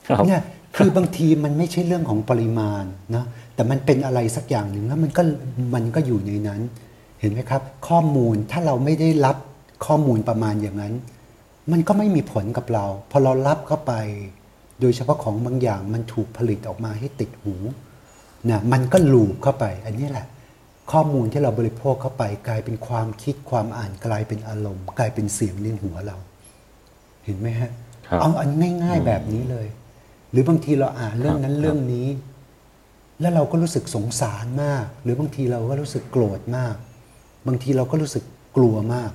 ครับเนี่ยคือบางทีมันไม่ใช่เรื่องของปริมาณนะแต่มันเป็นอะไรสักอย่างหนึ่งแล้วมันก็มันก็อยู่ในนั้น เห็นไหมครับ ข้อมูลถ้าเราไม่ได้รับข้อมูลประมาณอย่างนั้น มันก็ไม่มีผลกับเรา พอเรารับเข้าไป โดยเฉพาะของบางอย่างมันถูกผลิตออกมาให้ติดหู นะมันก็ลูบเข้าไป อันนี้แหละ ข้อมูลที่เราบริโภคเข้าไป กลายเป็นความคิดความอ่านกลายเป็นอารมณ์ กลายเป็นเสียงในหัวเรา เห็นไหมฮะครับเอาอันง่าย ๆแบบนี้เลย หรือบางทีเราอ่านเรื่องนั้นครับเรื่องนี้ แล้วเราก็รู้สึกสงสารมาก หรือบางทีเราก็รู้สึกโกรธมาก บางทีเราก็รู้สึกกลัวมาก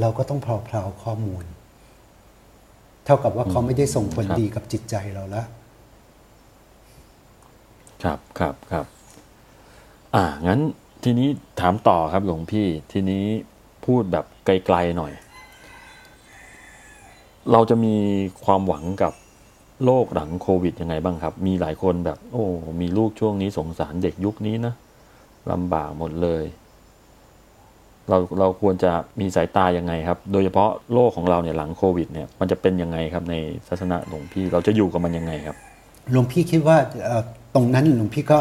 เราก็ต้องเพลาๆข้อมูล เท่ากับว่าเขาไม่ได้ส่งผลครับดีกับจิตใจเราแล้ว ครับครับครับ อ่างั้นทีนี้ถามต่อครับหลวงพี่ทีนี้พูดแบบไกลๆหน่อย เราจะมีความหวังกับโลกหลังโควิดยังไงบ้างครับ มีหลายคนแบบ โอ้ มีลูกช่วงนี้สงสารเด็กยุคนี้นะลำบากหมดเลย เราเราควรจะมีสายตายังไงครับ โดยเฉพาะโลกของเราเนี่ยหลังโควิดเนี่ยมันจะเป็นยังไงครับในศาสนาหลวงพี่เราจะอยู่กับมันยังไงครับหลวงพี่คิดว่า ตรงนั้นหลวงพี่ก็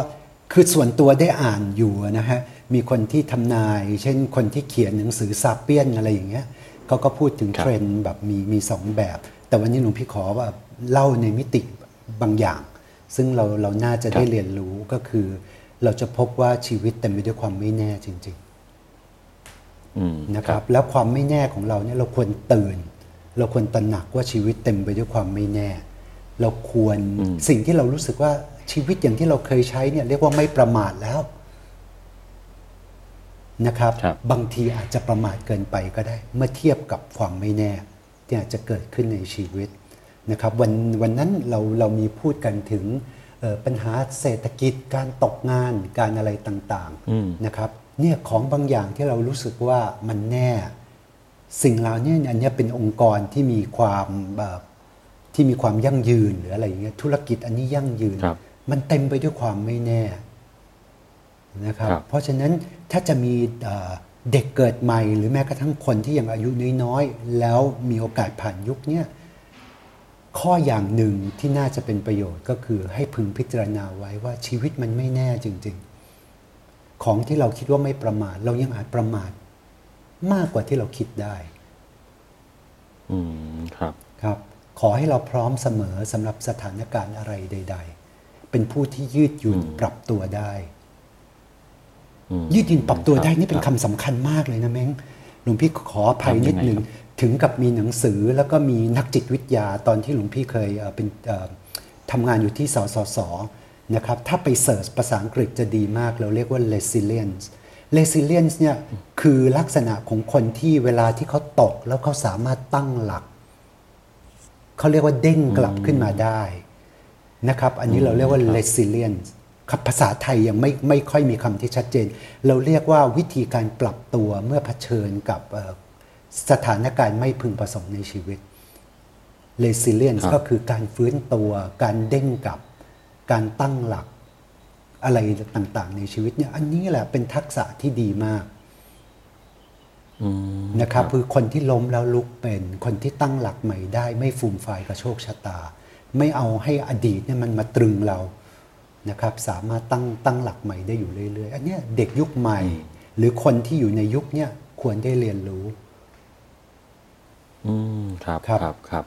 คือส่วนตัวได้อ่านอยู่นะฮะมีคนที่ทำนาย เช่นคนที่เขียนหนังสือซาเปียนอะไรอย่างเงี้ยเขาก็พูดถึงครับเทรนด์แบบมีมีสองแบบ แต่วันนี้หลวงพี่ขอว่าเล่าในมิติบางอย่าง ซึ่งเราเราน่าจะได้เรียนรู้ก็คือ เราจะพบว่าชีวิตเต็มไปด้วยความไม่แน่จริงๆอืมนะครับ แล้วความไม่แน่ของเราเนี่ยเราควรตื่น เราควรตระหนักว่าชีวิตเต็มไปด้วยความไม่แน่ เราควรอืมสิ่งที่เรารู้สึกว่า ชีวิตอย่างที่เราเคยใช้เนี่ยเรียกว่าไม่ประมาทแล้วนะครับครับบางทีอาจจะประมาทเกินไปก็ได้ เมื่อเทียบกับความไม่แน่ที่อาจจะเกิดขึ้นในชีวิตนะครับวันวันนั้นเราเรามีพูดกันถึงเอ่อปัญหาเศรษฐกิจการตกงานการอะไรต่างอืมๆนะครับเนี่ยของบางอย่างที่เรารู้สึกว่ามันแน่ สิ่งเหล่านี้อันเนี้ยเป็นองค์กรที่มีความแบบที่มีความยั่งยืนหรืออะไรอย่างเงี้ยธุรกิจอันนี้ยั่งยืนครับ มันเต็มไปด้วยความไม่แน่นะครับครับเพราะฉะนั้นถ้าจะมีเอ่อเด็กเกิดใหม่หรือแม้กระทั่งคนที่ยังอายุน้อยๆ แล้วมีโอกาสผ่านยุคเนี้ยข้ออย่างหนึ่งที่น่าจะเป็นประโยชน์ก็คือให้พึงพิจารณาไว้ว่าชีวิตมันไม่แน่จริง ๆ ของที่เราคิดว่าไม่ประมาท เรายังอาจประมาทมากกว่าที่เราคิดได้ อืมครับ ครับ ขอให้เราพร้อมเสมอสำหรับสถานการณ์อะไรใด ๆ เป็นผู้ที่ยืดหยุ่นอืมปรับตัวได้อืมยืดหยุ่นปรับตัวได้นี่เป็นครับคำสำคัญมากเลยนะเม้งหลวงพี่ขออภัยครับนิดนึงยังไงครับถึงกับมีหนังสือแล้วก็มีนักจิตวิทยาตอนที่หลวงพี่เคยเอ่อเป็นเอ่อทำงานอยู่ที่สสสนะครับถ้าไปเสิร์ชภาษาอังกฤษจะดีมาก เราเรียกว่า resilience resilience เนี่ยคือลักษณะของคนที่เวลาที่เขาตกแล้วเขาสามารถตั้งหลัก เขาเรียกว่าเด้งกลับขึ้นมาได้ นะครับ อันนี้เราเรียกว่า resilience ครับภาษาไทยยังไม่ไม่ค่อยมีคำที่ชัดเจน เราเรียกว่าวิธีการปรับตัวเมื่อเผชิญกับเอ่อสถานการณ์ไม่พึงประสงค์ในชีวิต resilience ครับก็คือการฟื้นตัว การเด้งกลับ การตั้งหลักอะไรต่างๆ ในชีวิตเนี่ยอันนี้แหละเป็นทักษะที่ดีมากอืมนะครับคือคนที่ล้มแล้วลุกเป็น คนที่ตั้งหลักใหม่ได้ไม่ฟูมฟายกับโชคชะตา ไม่เอาให้อดีตเนี่ยมันมาตรึงเรานะครับสามารถตั้งตั้งหลักใหม่ได้อยู่เรื่อยๆ อันเนี้ยเด็กยุคใหม่ หรือคนที่อยู่ในยุคเนี้ยควรได้เรียนรู้ อืมครับครับครับครับ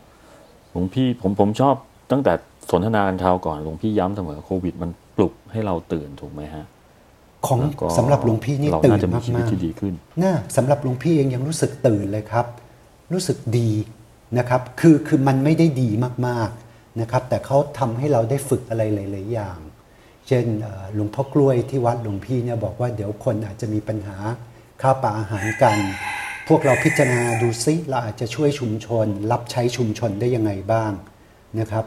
หลวงพี่ผมผมชอบตั้งแต่สนทนากันคราวก่อนหลวงพี่ย้ำเสมอโควิด มันปลุกให้เราตื่นถูกไหมฮะของแล้วก็สำหรับหลวงพี่นี่เราตื่น่านจะมีมากชีวิตๆที่ดีขึ้นน่าสำหรับหลวงพี่เองยังรู้สึกตื่นเลยครับ รู้สึกดีนะครับ คือคือมันไม่ได้ดีมากๆ นะครับแต่เขาทำให้เราได้ฝึกอะไรหลาย ๆ อย่าง เช่นหลวงพ่อกล้วยที่วัดหลวงพี่เนี่ยบอกว่าเดี๋ยวคนอาจจะมีปัญหาข้าวปลาอาหารกัน พวกเราพิจารณาดูซิเราอาจจะช่วยชุมชน รับใช้ชุมชนได้ยังไงบ้างนะครับ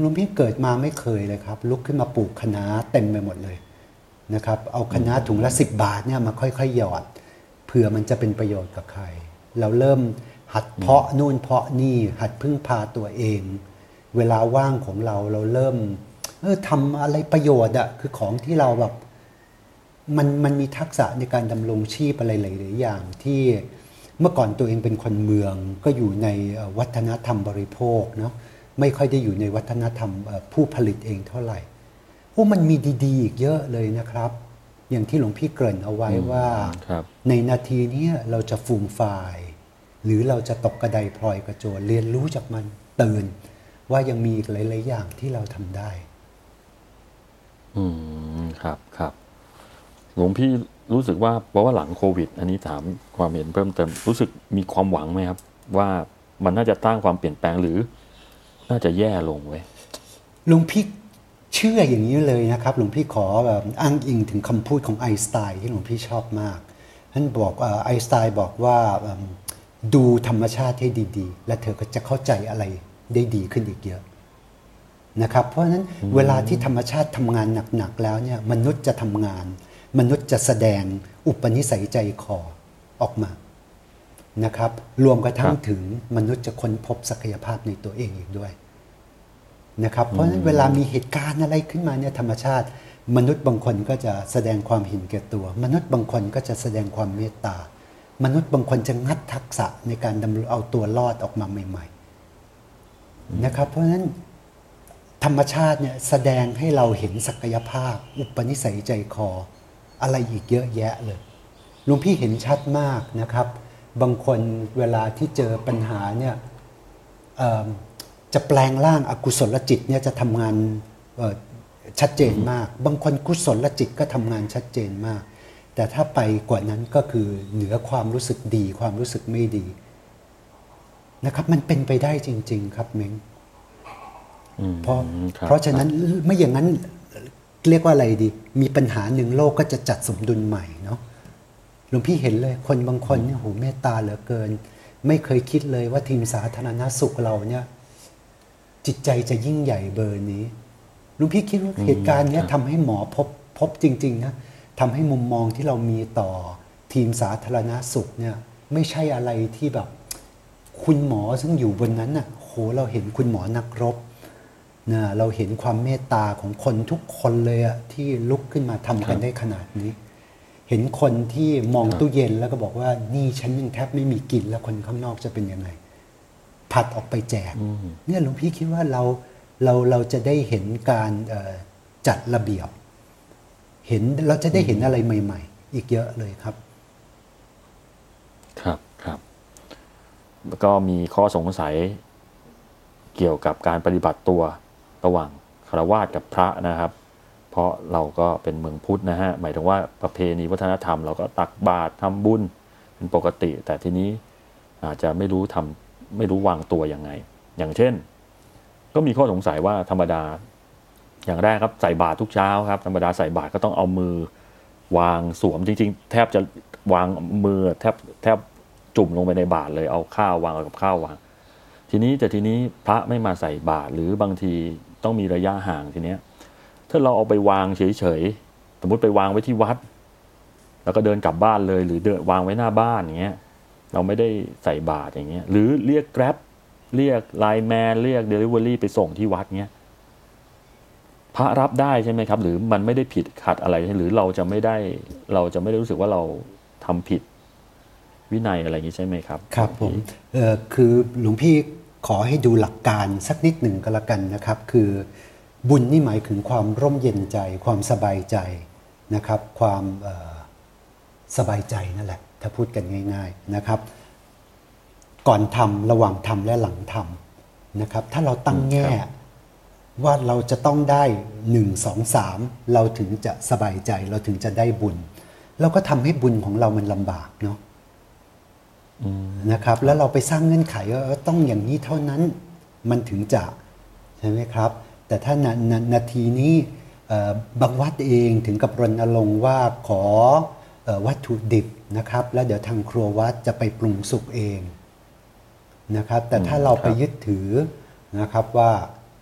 หลวงพี่เกิดมาไม่เคยเลยครับ ลุกขึ้นมาปลูกคะน้าเต็มไปหมดเลยนะครับเอาคณะถุงละ10 บาทเนี่ยมาค่อย ๆ หยอดเผื่อมันจะเป็นประโยชน์กับใคร เราเริ่มหัดเพาะนู่นเพาะนี่หัดพึ่งพาตัวเอง เวลาว่างของเราเราเริ่ม เออทำอะไรประโยชน์อะคือของที่เราแบบมันมันมีทักษะในการดำรงชีพอะไรหลายๆอย่างที่เมื่อก่อนตัวเองเป็นคนเมือง ก็อยู่ในเอ่อวัฒนธรรมบริโภคเนาะไม่ค่อยได้อยู่ในวัฒนธรรมเอ่อผู้ผลิตเองเท่าไหร่โอ้มันมีดี ๆ อีกเยอะเลยนะครับ อย่างที่หลวงพี่เกริ่นเอาไว้ว่าครับในนาทีเนี้ยเราจะฟูมฟาย หรือเราจะตกกระไดพลอยกระโจนเรียนรู้จากมันตื่น ว่ายังมีอีกหลาย ๆ อย่างที่เราทำได้ อืมครับครับหลวงพี่รู้สึกว่าเพราะว่าหลังโควิด อันนี้ถามความเห็นเพิ่มเติม รู้สึกมีความหวังไหมครับ ว่ามันน่าจะตั้งความเปลี่ยนแปลงหรือ น่าจะแย่ลงเว้ยหลวงพี่เชื่ออย่างนี้เลยนะครับ หลวงพี่ขอแบบอ้างอิงถึงคำพูดของไอน์สไตน์ที่หลวงพี่ชอบมากท่านบอกเอ่อไอน์สไตน์บอกว่าเอิ่มดูธรรมชาติให้ดี ๆ และเธอก็จะเข้าใจอะไร ได้ดีขึ้นอีกเยอะนะครับเพราะฉะนั้นเวลาที่ธรรมชาติทำงานหนักๆแล้วเนี่ยมนุษย์จะทำงาน มนุษย์จะแสดงอุปนิสัยใจคอออกมานะครับ รวมกระทั่งครับถึงมนุษย์จะค้นพบศักยภาพในตัวเองอีกด้วยนะครับเพราะฉะนั้นเวลามีเหตุการณ์อะไรขึ้นมาเนี่ยธรรมชาติ มนุษย์บางคนก็จะแสดงความเห็นแก่ตัว มนุษย์บางคนก็จะแสดงความเมตตามนุษย์บางคนจะงัดทักษะในการดำรงเอาตัวรอดออกมาใหม่ๆ นะครับ เพราะฉะนั้นธรรมชาติเนี่ยแสดงให้เราเห็นศักยภาพ อุปนิสัยใจคอ อะไรอีกเยอะแยะเลยหลวงพี่เห็นชัดมากนะครับ บางคนเวลาที่เจอปัญหาเนี่ยจะแปลงร่างอากุศลจิตเนี่ยจะทำงานชัดเจนมาก บางคนกุศลจิตก็ทำงานชัดเจนมาก แต่ถ้าไปกว่านั้นก็คือเหนือความรู้สึกดี ความรู้สึกไม่ดี นะครับ มันเป็นไปได้จริง ๆ ครับเม้งอืมเพราะคบเพราะฉะนั้นไม่อย่างนั้นเรียกว่าอะไรดี มีปัญหาหนึ่งโลกก็จะจัดสมดุลใหม่เนาะหลวงพี่เห็นเลยคนบางคนเนี่ยโหเมตตาเหลือเกิน ไม่เคยคิดเลยว่าทีมสาธารณสุขเราเนี่ย จิตใจจะยิ่งใหญ่เบอร์นี้หลุงพี่คิดว่าเหตุการณ์เนี้ยทำให้หมอพบพบจริง ๆ นะทำให้มุมมองที่เรามีต่อทีมสาธารณสุขเนี่ย ไม่ใช่อะไรที่แบบ คุณหมอซึ่งอยู่บนนั้นน่ะโหเราเห็นคุณหมอนักรบนะเราเห็นความเมตตาของคนทุกคนเลยอะที่ลุกขึ้นมาทำกันได้ขนาดนี้ เห็นคนที่มองตู้เย็นแล้วก็บอกว่านี่ฉันยังแทบไม่มีกินแล้วคนข้างนอกจะเป็นยังไงผัดออกไปแจกเนี่ยหลวงพี่คิดว่าเราเราเราจะได้เห็นการเอ่อจัดระเบียบ เห็นเราจะได้เห็นอะไรใหม่ ๆ อีกเยอะเลยครับครับครับ แล้ว ก็มีข้อสงสัยเกี่ยวกับการปฏิบัติตัวระหว่างคารวาสกับพระนะครับ เพราะเราก็เป็นเมืองพุทธนะฮะหมายถึงว่าประเพณีวัฒนธรรม เราก็ตักบาตรทำบุญเป็นปกติ แต่ทีนี้อาจจะไม่รู้ทำไม่รู้วางตัวยังไง อย่างเช่น ก็มีข้อสงสัยว่าธรรมดา อย่างแรกครับใส่บาตรทุกเช้าครับธรรมดาใส่บาตรก็ต้องเอามือวางสวมจริง ๆ แทบจะวางมือแทบแทบ จุ่มลงไปในบาตรเลยเอาข้าววางเอากับข้าววาง ทีนี้แต่ทีนี้พระไม่มาใส่บาตรหรือบางทีต้องมีระยะห่างทีเนี้ยถ้าเราเอาไปวางเฉยๆสมมติไปวางไว้ที่วัด แล้วก็เดินกลับบ้านเลย หรือเดินวางไว้หน้าบ้านอย่างเงี้ยเราไม่ได้ใส่บาตรอย่างเงี้ยหรือเรียก Grab เรียก LINE MAN เรียกเดลิเวอรี่ไปส่งที่วัดเงี้ยพระรับได้ใช่ไหมครับ หรือมันไม่ได้ผิดขัดอะไรหรือเราจะไม่ได้เราจะไม่ได้รู้สึกว่าเราทำผิด วินัยอะไรอย่างนี้ใช่ไหมครับ ครับผมเอ่อคือหลวงพี่ขอให้ดูหลักการสักนิดหนึ่งก็แล้วกันนะครับ คือบุญนี่หมายถึงความร่มเย็นใจ ความสบายใจนะครับ ความเอ่อสบายใจนั่นแหละ ถ้าพูดกันง่าย ๆนะครับ ก่อนทำระหว่างทำและหลังทำนะครับ ถ้าเราตั้งแง่ว่าเราจะต้องได้หนึ่งสองสามเราถึงจะสบายใจ เราถึงจะได้บุญ เราก็ทำให้บุญของเรามันลำบากเนาะ นะครับแล้วเราไปสร้างเงื่อนไขว่าเออต้องอย่างนี้เท่านั้นมันถึงจะใช่ไหมครับ แต่ถ้านานานาทีนี้เอ่อบางวัดเองถึงกับรณรงค์ว่าขอเอ่อวัตถุดิบนะครับ แล้วเดี๋ยวทางครัววัดจะไปปรุงสุกเองนะครับ แต่ถ้าเราไปยึดถือนะครับว่า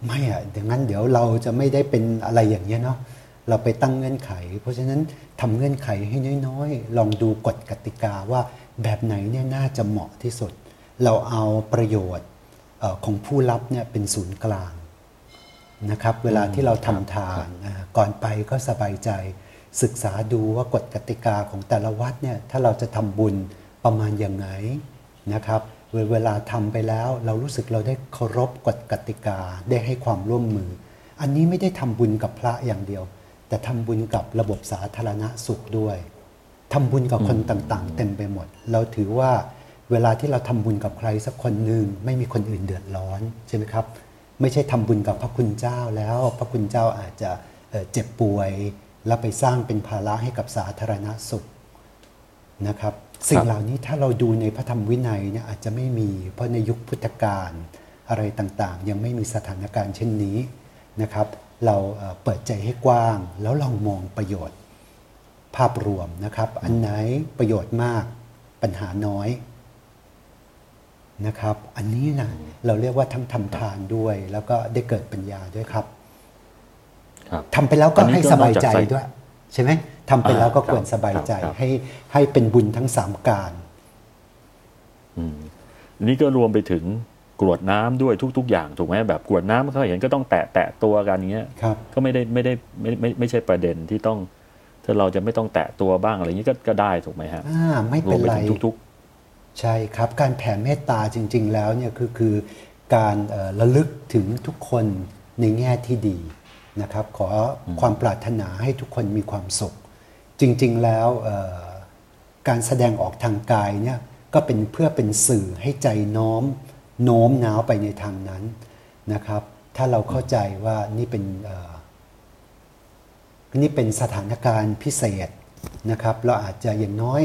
ไม่อะอย่างนั้นเดี๋ยวเราจะไม่ได้เป็นอะไรอย่างเงี้ยเนาะเราไปตั้งเงื่อนไข เพราะฉะนั้นทำเงื่อนไขให้น้อยๆ ลองดูกฎกติกาว่า แบบไหนเนี่ยน่าจะเหมาะที่สุด เราเอาประโยชน์เอ่อของผู้รับเนี่ยเป็นศูนย์กลางนะครับ เวลาที่เราทำทานอ่าก่อนไปก็สบายใจศึกษาดูว่ากฎกติกาของแต่ละวัดเนี่ยถ้าเราจะทำบุญประมาณอย่างไงนะครับเวเวลาทำไปแล้วเรารู้สึกเราได้เคารพกฎกติกาได้ให้ความร่วมมือ อันนี้ไม่ได้ทำบุญกับพระอย่างเดียว แต่ทำบุญกับระบบสาธารณสุขด้วย ทำบุญกับคนต่างๆ เต็มไปหมด เราถือว่าเวลาที่เราทำบุญกับใครสักคนหนึ่งไม่มีคนอื่นเดือดร้อนใช่ไหมครับ ไม่ใช่ทำบุญกับพระคุณเจ้าแล้ว พระคุณเจ้าอาจจะเอ่อเจ็บป่วย แล้วไปสร้างเป็นภาระให้กับสาธารณสุขนะครับ สิ่งเหล่านี้ถ้าเราดูในพระธรรมวินัยเนี่ยอาจจะไม่มีเพราะในยุคพุทธกาลอะไรต่างๆ ยังไม่มีสถานการณ์เช่นนี้นะครับ เราเอ่อเปิดใจให้กว้างแล้วลองมองประโยชน์ ภาพรวมนะครับ อันไหนประโยชน์มากปัญหาน้อยนะครับ อันนี้นะเราเรียกว่าทั้งทำทานด้วย แล้วก็ได้เกิดปัญญาด้วยครับครับทำไปแล้วก็อันนี้ให้ก็สบายใจนอกจากใส่ด้วย ใช่ไหมทำไปแล้วก็อ่าควรสบายใจครับให้ให้เป็นบุญทั้งสามการอืมอันนี้ก็รวมไปถึงกรวดน้ำด้วยทุก ๆ อย่างถูกไหมแบบกรวดน้ำเขาเห็นก็ต้องแตะแตะตัวกันอย่างเงี้ยครับก็ไม่ได้ไม่ได้ไม่ไม่ไม่ใช่ประเด็นที่ต้อง ถ้าเราจะไม่ต้องแตะตัวบ้างอะไรอย่างนี้ก็ก็ได้ถูกไหมฮะอ่าไม่รวเป็มนไปไรถึงทุกใช่ครับ การแผ่เมตตาจริง ๆ แล้วเนี่ยคือคือการเอ่อระลึกถึงทุกคนในแง่ที่ดีนะครับ ขอความปรารถนาให้ทุกคนมีความสุข จริง ๆ แล้วเอ่อการแสดงออกทางกายเนี่ยก็เป็นเพื่อเป็นสื่อให้ใจน้อมโน้มน้าวไปในทางนั้นนะครับ ถ้าเราเข้าใจว่านี่เป็นเอ่อ นี่เป็นสถานการณ์พิเศษนะครับ เราอาจจะอย่างน้อย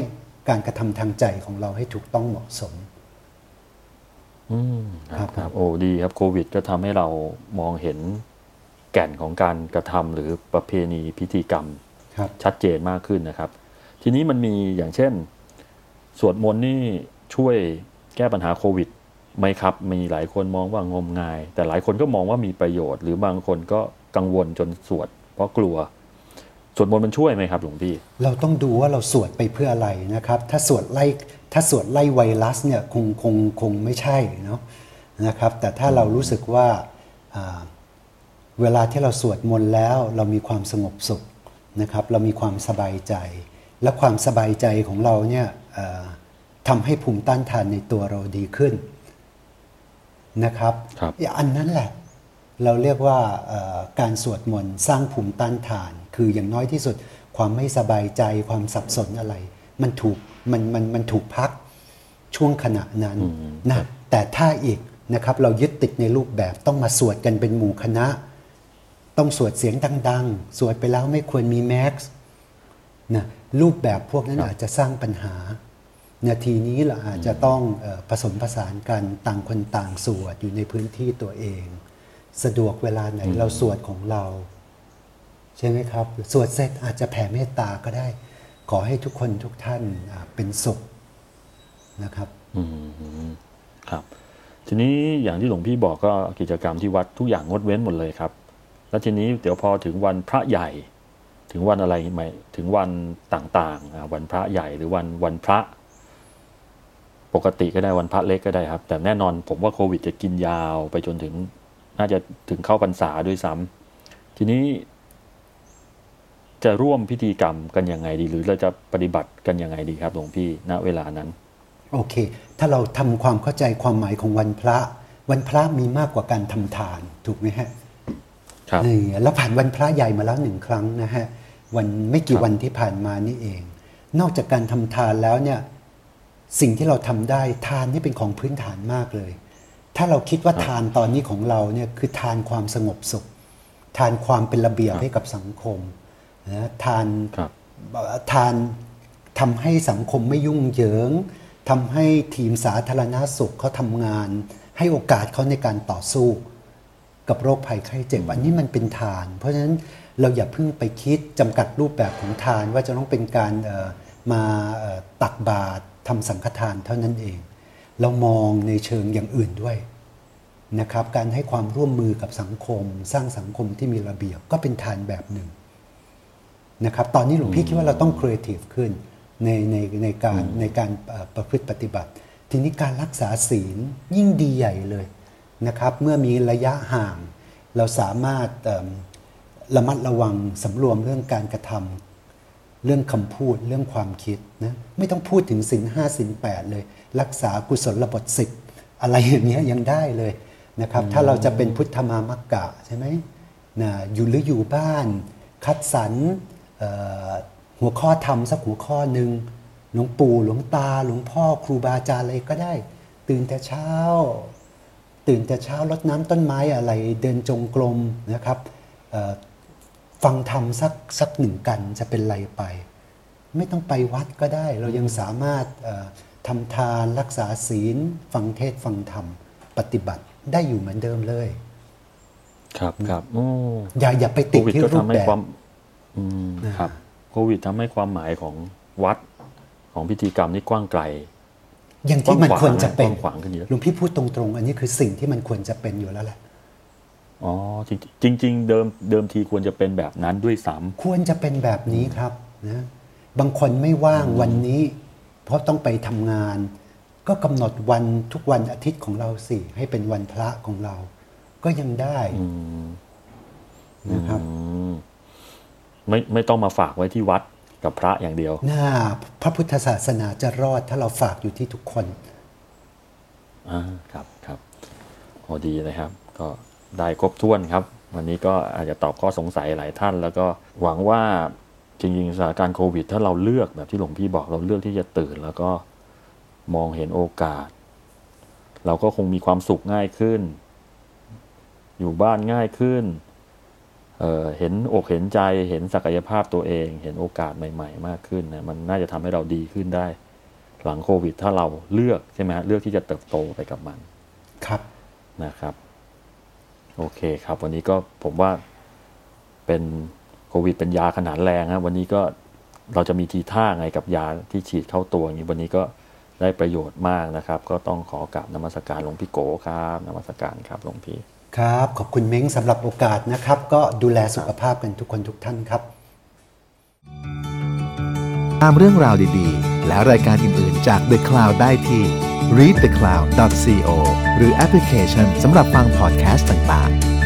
การกระทำทางใจของเราให้ถูกต้องเหมาะสมๆอืมครับคครับรับโอ้ดีครับโควิด ก็ทำให้เรามองเห็นแก่นของการกระทำหรือประเพณีพิธีกรรมครับชัดเจนมากขึ้นนะครับ ทีนี้มันมีอย่างเช่น สวดมนต์นี่ช่วยแก้ปัญหาโควิดไหมครับ มีหลายคนมองว่างมงาย แต่หลายคนก็มองว่ามีประโยชน์ หรือบางคนก็กังวลจนสวด เพราะกลัว สวดมนต์มันช่วยไหมครับหลวงพี่ เราต้องดูว่าเราสวดไปเพื่ออะไรนะครับ ถ้าสวดไล่ถ้าสวดไล่ไวรัสเนี่ยคงคงคงไม่ใช่เนาะนะครับ แต่ถ้าเรารู้สึกว่าอ่าเวลาที่เราสวดมนต์แล้วเรามีความสงบสุขนะครับ เรามีความสบายใจ และความสบายใจของเราเนี่ยเอ่อทำให้ภูมิต้านทานในตัวเราดีขึ้นนะครับครับอันนั้นแหละ เราเรียกว่าเอ่อการสวดมนต์สร้างภูมิต้านทาน คืออย่างน้อยที่สุดความไม่สบายใจความสับสนอะไร มันถูกมันมันมันถูกพักช่วงขณะนั้นนะแต่ถ้าอีกนะครับเรายึดติดในรูปแบบต้องมาสวดกันเป็นหมู่คณะ ต้องสวดเสียงดังๆ สวดไปแล้วไม่ควรมีแม็กซ์นะรูปแบบพวกนั้นอาจจะสร้างปัญหา นาทีนี้เราอาจจะต้องเออผสมผสานกันต่างคนต่างสวดอยู่ในพื้นที่ตัวเอง สะดวกเวลาไหนเราสวดของเรา ใช่ไหมครับ สวดเสร็จอาจจะแผ่เมตตาก็ได้ ขอให้ทุกคนทุกท่านอ่าเป็นสุขนะครับอืมครับ ทีนี้อย่างที่หลวงพี่บอกก็กิจกรรมที่วัดทุกอย่างงดเว้นหมดเลยครับ แล้วทีนี้เดี๋ยวพอถึงวันพระใหญ่ถึงวันอะไรไหมถึงวันต่างๆอ่าวันพระใหญ่หรือวันวันพระ ปกติก็ได้วันพระเล็กก็ได้ครับ แต่แน่นอนผมว่าโควิดจะกินยาวไปจนถึง น่าจะถึงเข้าพรรษาด้วยซ้ำทีนี้ จะร่วมพิธีกรรมกันยังไงดี หรือเราจะปฏิบัติกันยังไงดีครับหลวงพี่ณเวลานั้น โอเค ถ้าเราทำความเข้าใจความหมายของวันพระ วันพระมีมากกว่าการทำทานถูกไหมฮะครับนี่เราผ่านวันพระใหญ่มาแล้วหนึ่งครั้งนะฮะวันไม่กี่วันที่ผ่านมานี่เอง นอกจากการทำทานแล้วเนี่ยสิ่งที่เราทำได้ทานนี่เป็นของพื้นฐานมากเลย ถ้าเราคิดว่าทานตอนนี้ของเราเนี่ยคือทานความสงบสุข ทานความเป็นระเบียบให้กับสังคมนะทานครับทานทำให้สังคมไม่ยุ่งเหยิงทำให้ทีมสาธารณาสุขเขาทำงาน ให้โอกาสเขาในการต่อสู้กับโรคภัยไข้เจ็บอันนี้มันเป็นทาน เพราะฉะนั้นเราอย่าเพิ่งไปคิดจำกัดรูปแบบของทานว่าจะต้องเป็นการเอ่อมาเอ่อตักบาตรทำสังฆทานเท่านั้นเอง เรามองในเชิงอย่างอื่นด้วยนะครับ การให้ความร่วมมือกับสังคม สร้างสังคมที่มีระเบียบก็เป็นทานแบบหนึ่งนะครับ ตอนนี้หลวงพี่คิดว่าเราต้องครีเอทีฟขึ้นในในในการในการเอ่อประพฤติปฏิบัติ ทีนี้การรักษาศีลยิ่งดีใหญ่เลยนะครับ เมื่อมีระยะห่าง เราสามารถเอิ่มระมัดระวังสำรวมเรื่องการกระทำเรื่องคำพูดเรื่องความคิดนะไม่ต้องพูดถึงศีลห้าศีลแปดเลย รักษากุศลบทสิบอะไรอย่างเงี้ยยังได้เลยนะครับ ถ้าเราจะเป็นพุทธมามกกะใช่ไหมนะอยู่หรืออยู่บ้าน คัดสรรเอ่อหัวข้อธรรมสักหัวข้อหนึ่งหลวงปู่หลวงตาหลวงพ่อครูบาอาจารย์อะไรก็ได้ ตื่นแต่เช้า ตื่นแต่เช้ารดน้ำต้นไม้อะไรเดินจงกรมนะครับเอ่อฟังธรรมสักสักหนึ่งกันจะเป็นไรไป ไม่ต้องไปวัดก็ได้ เรายังสามารถเอ่อ ทำทานรักษาศีล ฟังเทศน์ฟังธรรม ปฏิบัติได้อยู่เหมือนเดิมเลย ครับครับโอ้อย่าอย่าไปโคติดวิดที่ก็รูทำปให้แบบความอืมครับโควิดทำให้ความหมายของวัดของพิธีกรรมนี่กว้างไกล อย่างที่มันกว้างขวางควรจะเป็นกว้างขวางขึ้นเยอะหลวงพี่พูดตรงๆ อันนี้คือสิ่งที่มันควรจะเป็นอยู่แล้วแหละอ๋อจริงจริงๆเดิมเดิมทีควรจะเป็นแบบนั้นด้วยซ้ควรจะเป็นแบบนี้ครับนะบางคนไม่ว่างวันนี้ เพราะต้องไปทำงาน ก็กำหนดวันทุกวันอาทิตย์ของเราสิให้เป็นวันพระของเรา ก็ยังได้ำอืมนะครับอืมไม่ไม่ต้องมาฝากไว้ที่วัดกับพระอย่างเดียวหน้าพระพุทธศาสนาจะรอดถ้าเราฝากอยู่ที่ทุกคนอ่าครับครับโอดีเลยครับ ก็ได้ครบถ้วนครับ วันนี้ก็อาจจะตอบข้อสงสัยหลายท่าน แล้วก็หวังว่า จริงๆสถานการณ์โควิด ถ้าเราเลือกแบบที่หลวงพี่บอกเราเลือกที่จะตื่น แล้วก็มองเห็นโอกาส เราก็คงมีความสุขง่ายขึ้น อยู่บ้านง่ายขึ้นเอ่อเห็นอกเห็นใจเห็นศักยภาพตัวเอง เห็นโอกาสใหม่ ๆ มากขึ้นนะมันน่าจะทำให้เราดีขึ้นได้ หลังโควิด ถ้าเราเลือกใช่ไหมฮะเลือกที่จะเติบโตไปกับมันครับนะครับ โอเคครับ วันนี้ก็ผมว่าเป็น โควิดเป็นยาขนาดแรงฮะวันนี้ก็เราจะมีทีท่าไงกับยาที่ฉีดเข้าตัวอย่างนี้วันนี้ก็ได้ประโยชน์มากนะครับ ก็ต้องขอกราบนมัสการหลวงพี่โกครับนมัสการครับหลวงพี่ครับ ขอบคุณเม้งสำหรับโอกาสนะครับ ก็ดูแลสุขภาพกันทุกคนทุกท่านครับ ตามเรื่องราวดีๆ และรายการอื่นๆจาก The Cloud ได้ที่ readthecloud.co หรือแอปพลิเคชันสำหรับฟังพอดแคสต์ต่างๆ